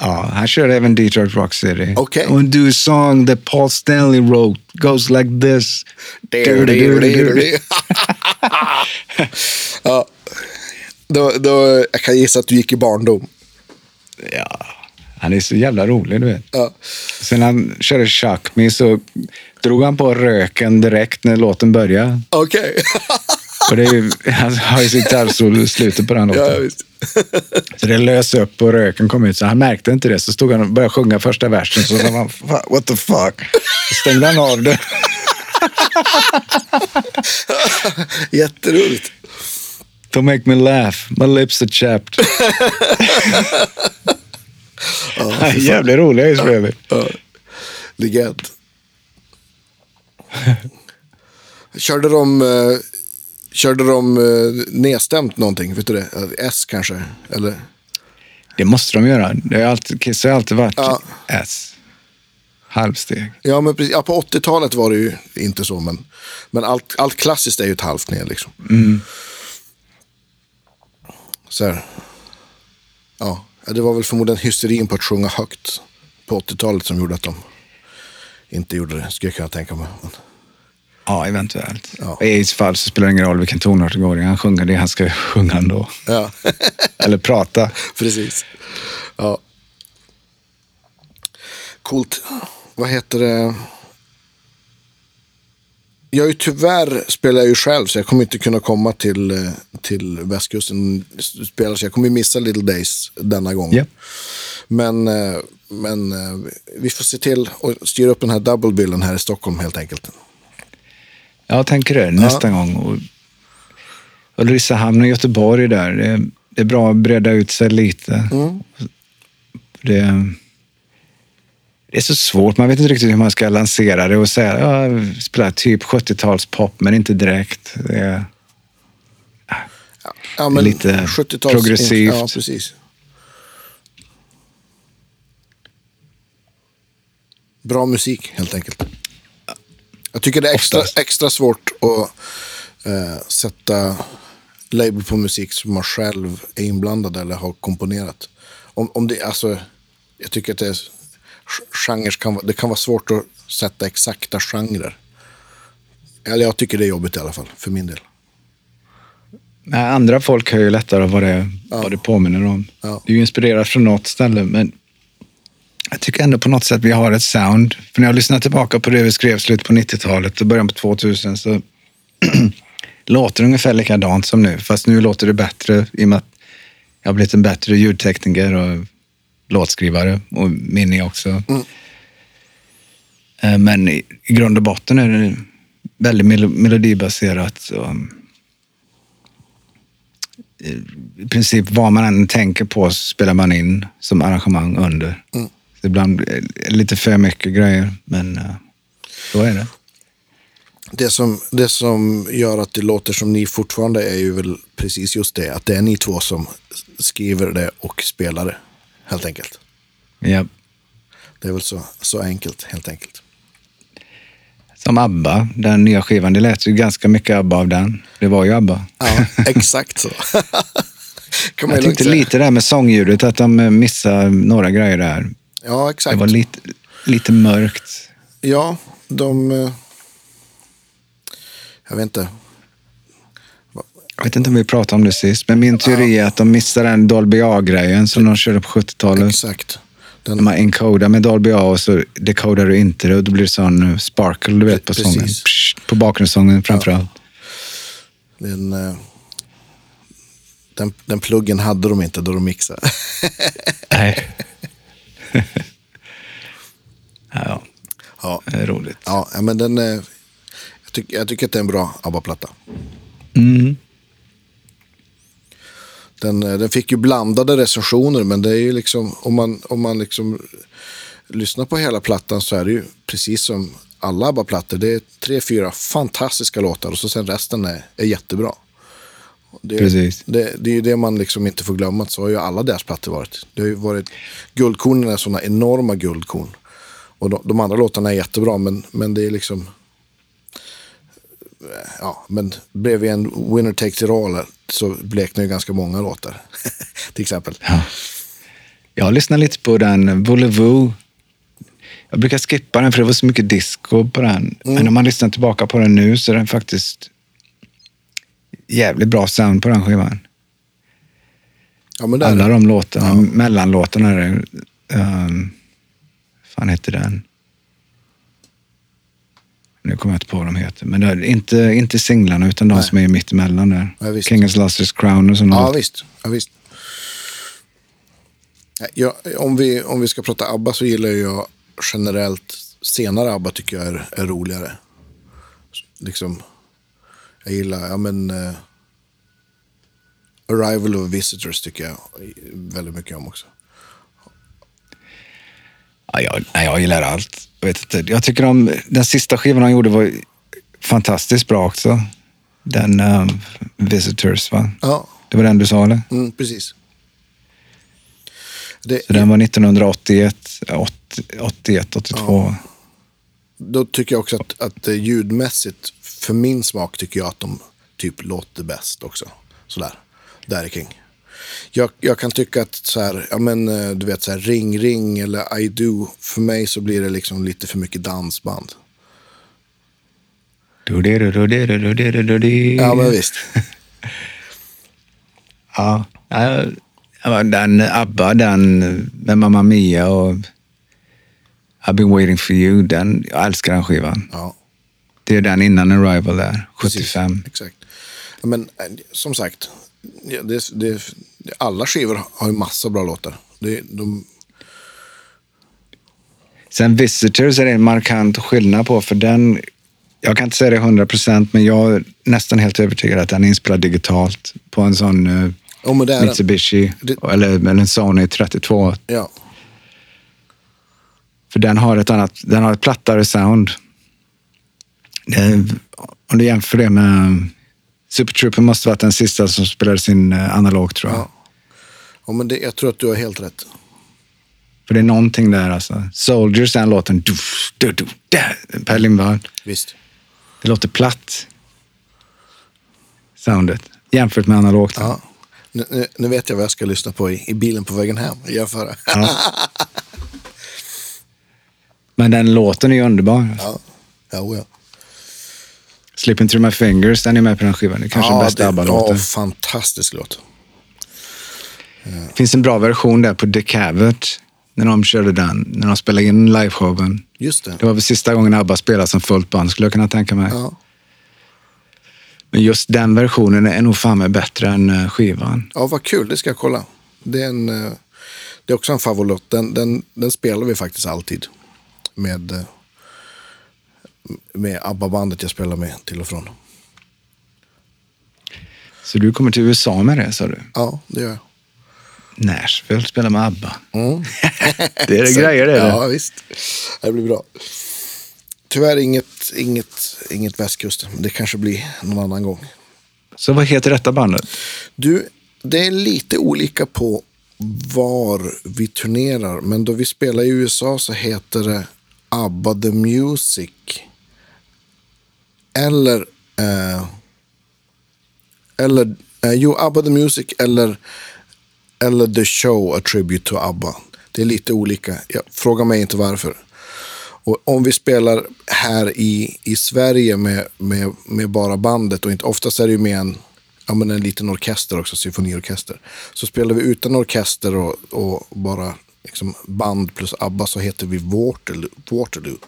Ja, han körde även Detroit Rock City. Okej. Och do a song that Paul Stanley wrote. Goes like this. ja. Då, då, jag kan gissa att du gick i barndom. Ja, han är så jävla rolig, du vet. Ja. Sen han körde Chuck Me så drog han på röken direkt när låten började. Okej. Och det är ju, han har ju sitt gitarrsolo i slutet på den låten. Ja, visst. Så det lös upp och röken kom ut, så han märkte inte det. Så stod han och började sjunga första versen, så sa han, "Fa- what the fuck? Så stängde han av det. Jätteroligt. Don't make me laugh, my lips are chapped. Ja, Jävligt roliga inspelning. Ja. Legend. Körde de, eh, körde de eh, nedstämt någonting? Vet du det? S kanske? Eller? Det måste de göra. Det har alltid, Kiss har alltid varit Ja. S. Halvsteg. Ja, men precis. Ja, på 80-talet var det ju inte så, men, men allt, allt klassiskt är ju ett halvt ner. Liksom. Så här. Ja, det var väl förmodligen hysterin på att sjunga högt på 80-talet som gjorde att de inte gjorde det, skulle jag kunna tänka mig. Ja, eventuellt. Ja. I Aids fall så spelar det ingen roll vilken tonart det går i. Han sjunger det han ska sjunga ändå. ja, Eller prata. precis. Ja. Coolt. Vad heter det? Jag är tyvärr spelar jag ju själv så jag kommer inte kunna komma till, eh, till västkusten och spela så jag kommer missa Little Days denna gång. Ja. Men, eh, men eh, vi får se till att styra upp den här double billen här i Stockholm helt enkelt. Jag tänker det nästa gång. Och Ulricehamn och Göteborg där. Det är, det är bra att breda ut sig lite. Det, det är så svårt. Man vet inte riktigt hur man ska lansera det och säga ja, spela typ 70-talspop, men inte direkt. Det är, Ja, men Lite 70-tals- progressivt. Ja, precis. Bra musik helt enkelt. Jag tycker det är extra, extra svårt att eh, sätta label på musik som man själv är inblandad eller har komponerat. Om, om det, alltså, jag tycker att det, är, genrer kan, det kan vara svårt att sätta exakta genrer. Eller jag tycker det är jobbigt i alla fall, för min del. Nej, andra folk har ju lättare vad det, vad det påminner om. Ja. Det är ju inspirerat från något ställe, men jag tycker ändå på något sätt vi har ett sound. För när jag lyssnar tillbaka på det vi skrev slut på 90-talet och början på 2000 så låter det ungefär likadant som nu. Fast nu låter det bättre i och med att jag har blivit en bättre ljudtekniker och låtskrivare och Minnie också. Eh, Men i, i grund och botten är det väldigt mel- melodibaserat. Och, i princip vad man än tänker på spelar man in som arrangemang under. Så ibland lite för mycket grejer, men eh, så är det. Det som, det som gör att det låter som ni fortfarande är ju väl precis just det. Att det är ni två som skriver det och spelar det. Helt enkelt. Ja. Det är väl så, så enkelt, helt enkelt. Som ABBA, den nya skivan, det lät ju ganska mycket ABBA av den. Det var ju ABBA. Ja, exakt så. Jag tyckte säga. lite där med sångljudet, att de eh, missade några grejer där. Ja, Det exakt. var lite, lite mörkt. Ja, de... eh, Jag vet inte. Jag vet inte om vi pratade om det sist, men min teori är att de missade den Dolby A-grejen som de körde på 70-talet. Exakt. Den, man encodar med Dolby A och så dekodar du inte det och då blir det sån eh, sparkle du vet på Precis. sången. Psh, på bakgrundssången framförallt. den, eh, den, den pluggen hade de inte då de mixade. Nej. ja, ja. det är roligt. Ja, ja, men den... eh, Jag, tycker jag tycker att det är en bra ABBA-platta. Mm. Den, eh, den fick ju blandade recensioner, men det är ju liksom... Om man, om man liksom lyssnar på hela plattan så är det ju precis som alla ABBA-plattor. Det är tre, fyra fantastiska låtar och så sen resten är, är jättebra. Det, Precis. Det, det är ju det man liksom inte får glömma. Så har ju alla deras plattor varit. Det har ju varit guldkornen är sådana enorma guldkorn. Och de, de andra låtarna är jättebra, men, men det är liksom... Ja, men bredvid en Winner Takes It All så bleknar ju ganska många låtar. Till exempel. Ja. Jag lyssnar lite på den Voulez-Vous. Jag brukar skippa den för det var så mycket disco på den. Men om man lyssnar tillbaka på den nu så är den faktiskt jävligt bra sound på den skivan. Ja, Alla de låtarna, mellanlåtarna. Är, um, fan heter den? Nu kommer jag inte på vad de heter. Men är inte, inte singlarna, utan de Nej. som är mittemellan där. Ja, visst. King is Luster's Crown och sådana. Ja, visst. Ja, visst. Ja, om, vi, om vi ska prata ABBA så gillar jag generellt senare ABBA tycker jag är, är roligare. Liksom, jag gillar, ja men... eh, Arrival of Visitors tycker jag väldigt mycket om också. Ja, jag, nej, jag gillar allt. Jag, vet inte. jag tycker om den sista skivan han gjorde var fantastiskt bra också. Den um, Visitors, va? Ja, Det var den du sa, eller? mm, precis. Det, Så den var 1981, 80, 81, 82. Då tycker jag också att, att eh, ljudmässigt, för min smak, tycker jag att de typ låter bäst också. Sådär. Där är King jag, jag kan tycka att så här, ja, men, eh, du vet, så här, Ring Ring eller I Do, för mig så blir det liksom lite för mycket dansband. Ja, men visst. ja, den ABBA, den med Mamma Mia och I've been waiting for you, den, jag älskar den skivan. Ja. Det är den innan Arrival där, 75. Precis, exakt. Men eh, som sagt, det, det, alla skivor har ju massa bra låtar. Det, de, Sen Visitors är det en markant skillnad på, för den, jag kan inte säga det 100 procent, men jag är nästan helt övertygad att den är inspelad digitalt på en sån uh, Mitsubishi Det- eller, eller en Sony 32. ja, För den har ett annat, den har ett plattare sound. Det om du jämför det med Super Trooper måste varit den sista som spelade sin eh, analog tror jag. ja. ja men det, jag tror att du har helt rätt. För det är någonting där alltså. Soldiers, den låten. Du, du, du, per Lindvall. Visst. Det låter platt. Soundet. Jämfört med analogt. Ja. Nu, nu, nu vet jag vad jag ska lyssna på i, i bilen på vägen hem. Jämföra. Ja. Men den låten är ju underbar. Ja. Ja, ja. Slipping through my fingers, den är med på den skivan. Det är kanske ja, den bästa ABBA-låten. Ja, fantastisk låt. Det finns en bra version där på The Cavert. När de körde den, när de spelade in liveshowen. Just det. Det var väl sista gången ABBA spelade som fullt band, skulle jag kunna tänka mig. Ja. Men just den versionen är nog fan med bättre än eh, skivan. ja, vad kul. Det ska jag kolla. Det är, en, eh, det är också en favorit. Den, den, den spelar vi faktiskt alltid. Med, eh, med ABBA-bandet jag spelar med till och från. Så du kommer till USA med det, sa du? Ja, det gör jag. Nashville spelar med ABBA. Mm. Det är det grejer det. Ja, visst. Det blir bra. Tyvärr inget, inget, inget västkusten. Det kanske blir någon annan gång. Så vad heter detta bandet? Du, det är lite olika på var vi turnerar. Men då vi spelar i USA så heter det ABBA The Music. Eller... Eh, eller eh, jo, ABBA The Music eller, eller The Show A Tribute to ABBA. Det är lite olika. Jag, fråga mig inte varför. Och om vi spelar här i, i Sverige med, med, med bara bandet och inte, oftast är det ju med en, ja, men en liten orkester också, symfoniorkester. Så spelar vi utan orkester och, och bara liksom band plus ABBA så heter vi Waterloo. Waterloo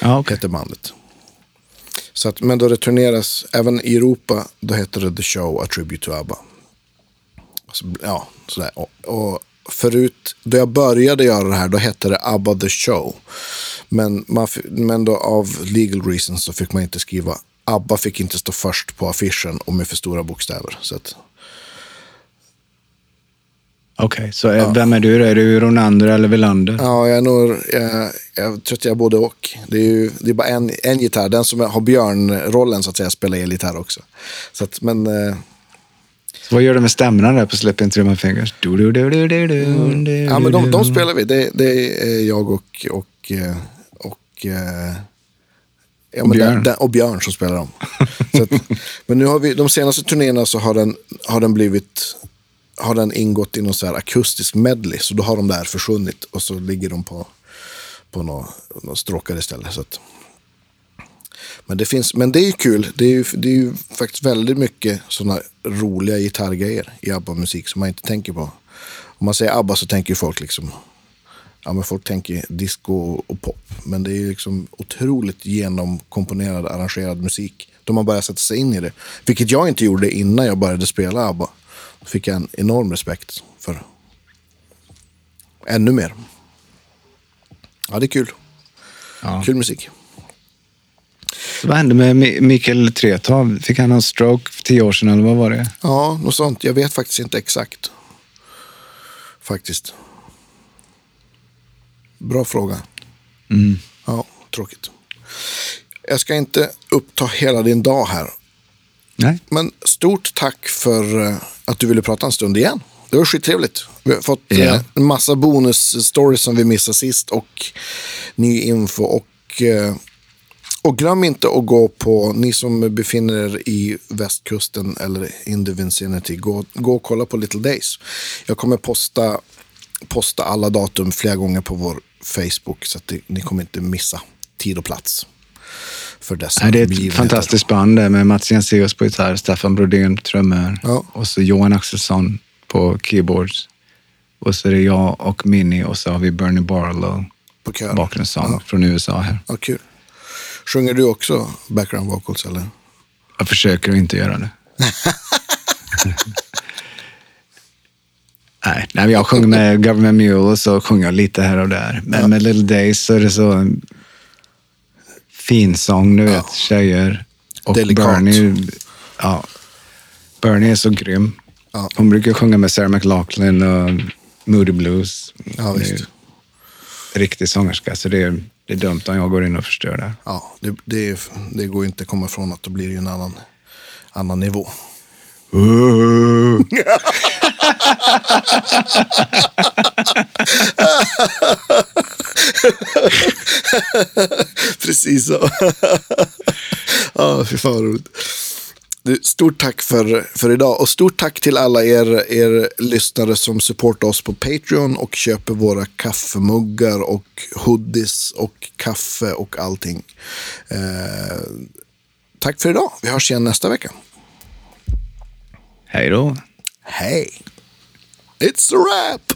Ja, okej. heter bandet. Så att, men då det turneras även i Europa, då heter det The Show, A Tribute to ABBA. Så, ja, sådär. Och, och förut, då jag började göra det här, då hette det ABBA The Show. Men, man, men då av legal reasons så fick man inte skriva, ABBA fick inte stå först på affischen och med för stora bokstäver. Så att, Okej, så eh, vem är du? Är du Ronander eller Welander? Ja, jag, är nog, jag, jag tror att jag är både och. Det är ju det är bara en, en gitarr. Den som har björnrollen så att säga spelar elgitarr också. Så att, men eh, Så vad gör du med stämmorna där på Slipping Through My Fingers? Du, du, du, du, du, du, du, ja, men de, de spelar vi. Det, det är jag och, och, eh, och, eh, ja, Och Björn. Den, den, och Björn som spelar dem. att, men nu har vi, de senaste turnéerna så har den, har den blivit har den ingått i någon så här akustisk medley. Så då har de där försvunnit och så ligger de på, på några, några stråkar istället. Så att, men, det finns, men det är ju kul. Det är ju, det är ju faktiskt väldigt mycket sådana roliga gitarrgrejer i ABBA-musik som man inte tänker på. Om man säger ABBA så tänker folk liksom ja, men folk tänker disco och pop. Men det är ju liksom otroligt genomkomponerad, arrangerad musik. Då man börjar sätta sig in i det. Vilket jag inte gjorde innan jag började spela ABBA. Fick jag en enorm respekt för ännu mer. Ja, det är kul. Ja. Kul musik. Vad hände med Mi- Mikael Tretow? Fick han en stroke för tio år sedan eller vad var det? Ja, något sånt. Jag vet faktiskt inte exakt. Faktiskt. Bra fråga. Ja, tråkigt. Jag ska inte uppta hela din dag här. Nej. Men stort tack för eh, att du ville prata en stund igen. Det var skittrevligt. Vi har fått eh, en massa bonus-stories som vi missade sist och ny info. Och, eh, och glöm inte att gå på, ni som befinner er i västkusten eller in the vicinity, gå, gå och kolla på Little Days. Jag kommer posta, posta alla datum flera gånger på vår Facebook så att det, ni kommer inte missa tid och plats. För dessa Nej, det är ett begivenheter. fantastiskt band med Mats Jenseus på gitarr, Staffan Brodén på trummor Ja. och så Johan Axelsson på keyboards. Och så är det jag och Minnie och så har vi Bernie Barlow, På kör. bakgrundssång Ja. från USA här. Ja, kul. Sjunger du också background vocals eller? Jag försöker att inte göra det. nej, jag sjunger med Government Mule och så sjunger jag lite här och där. Men med Little Days så är det så en fin sång, du vet, tjejer. Och Delikat. Bernie, ja, Bernie är så grym. Ja. Hon brukar sjunga med Sarah McLachlan och Moody Blues. Ja, visst. Riktig sångerska, så det är, det är dumt om jag går in och förstör det. Ja, det, det, är- det går inte att komma ifrån att blir det ju en annan, annan nivå. Precis så. ja, fy fan roligt. Du, Stort tack för, för idag och stort tack till alla er, er lyssnare som supportar oss på Patreon och köper våra kaffemuggar och hoodies och kaffe och allting. Eh, tack för idag. Vi hörs igen nästa vecka. Hej då. Hej! It's a wrap!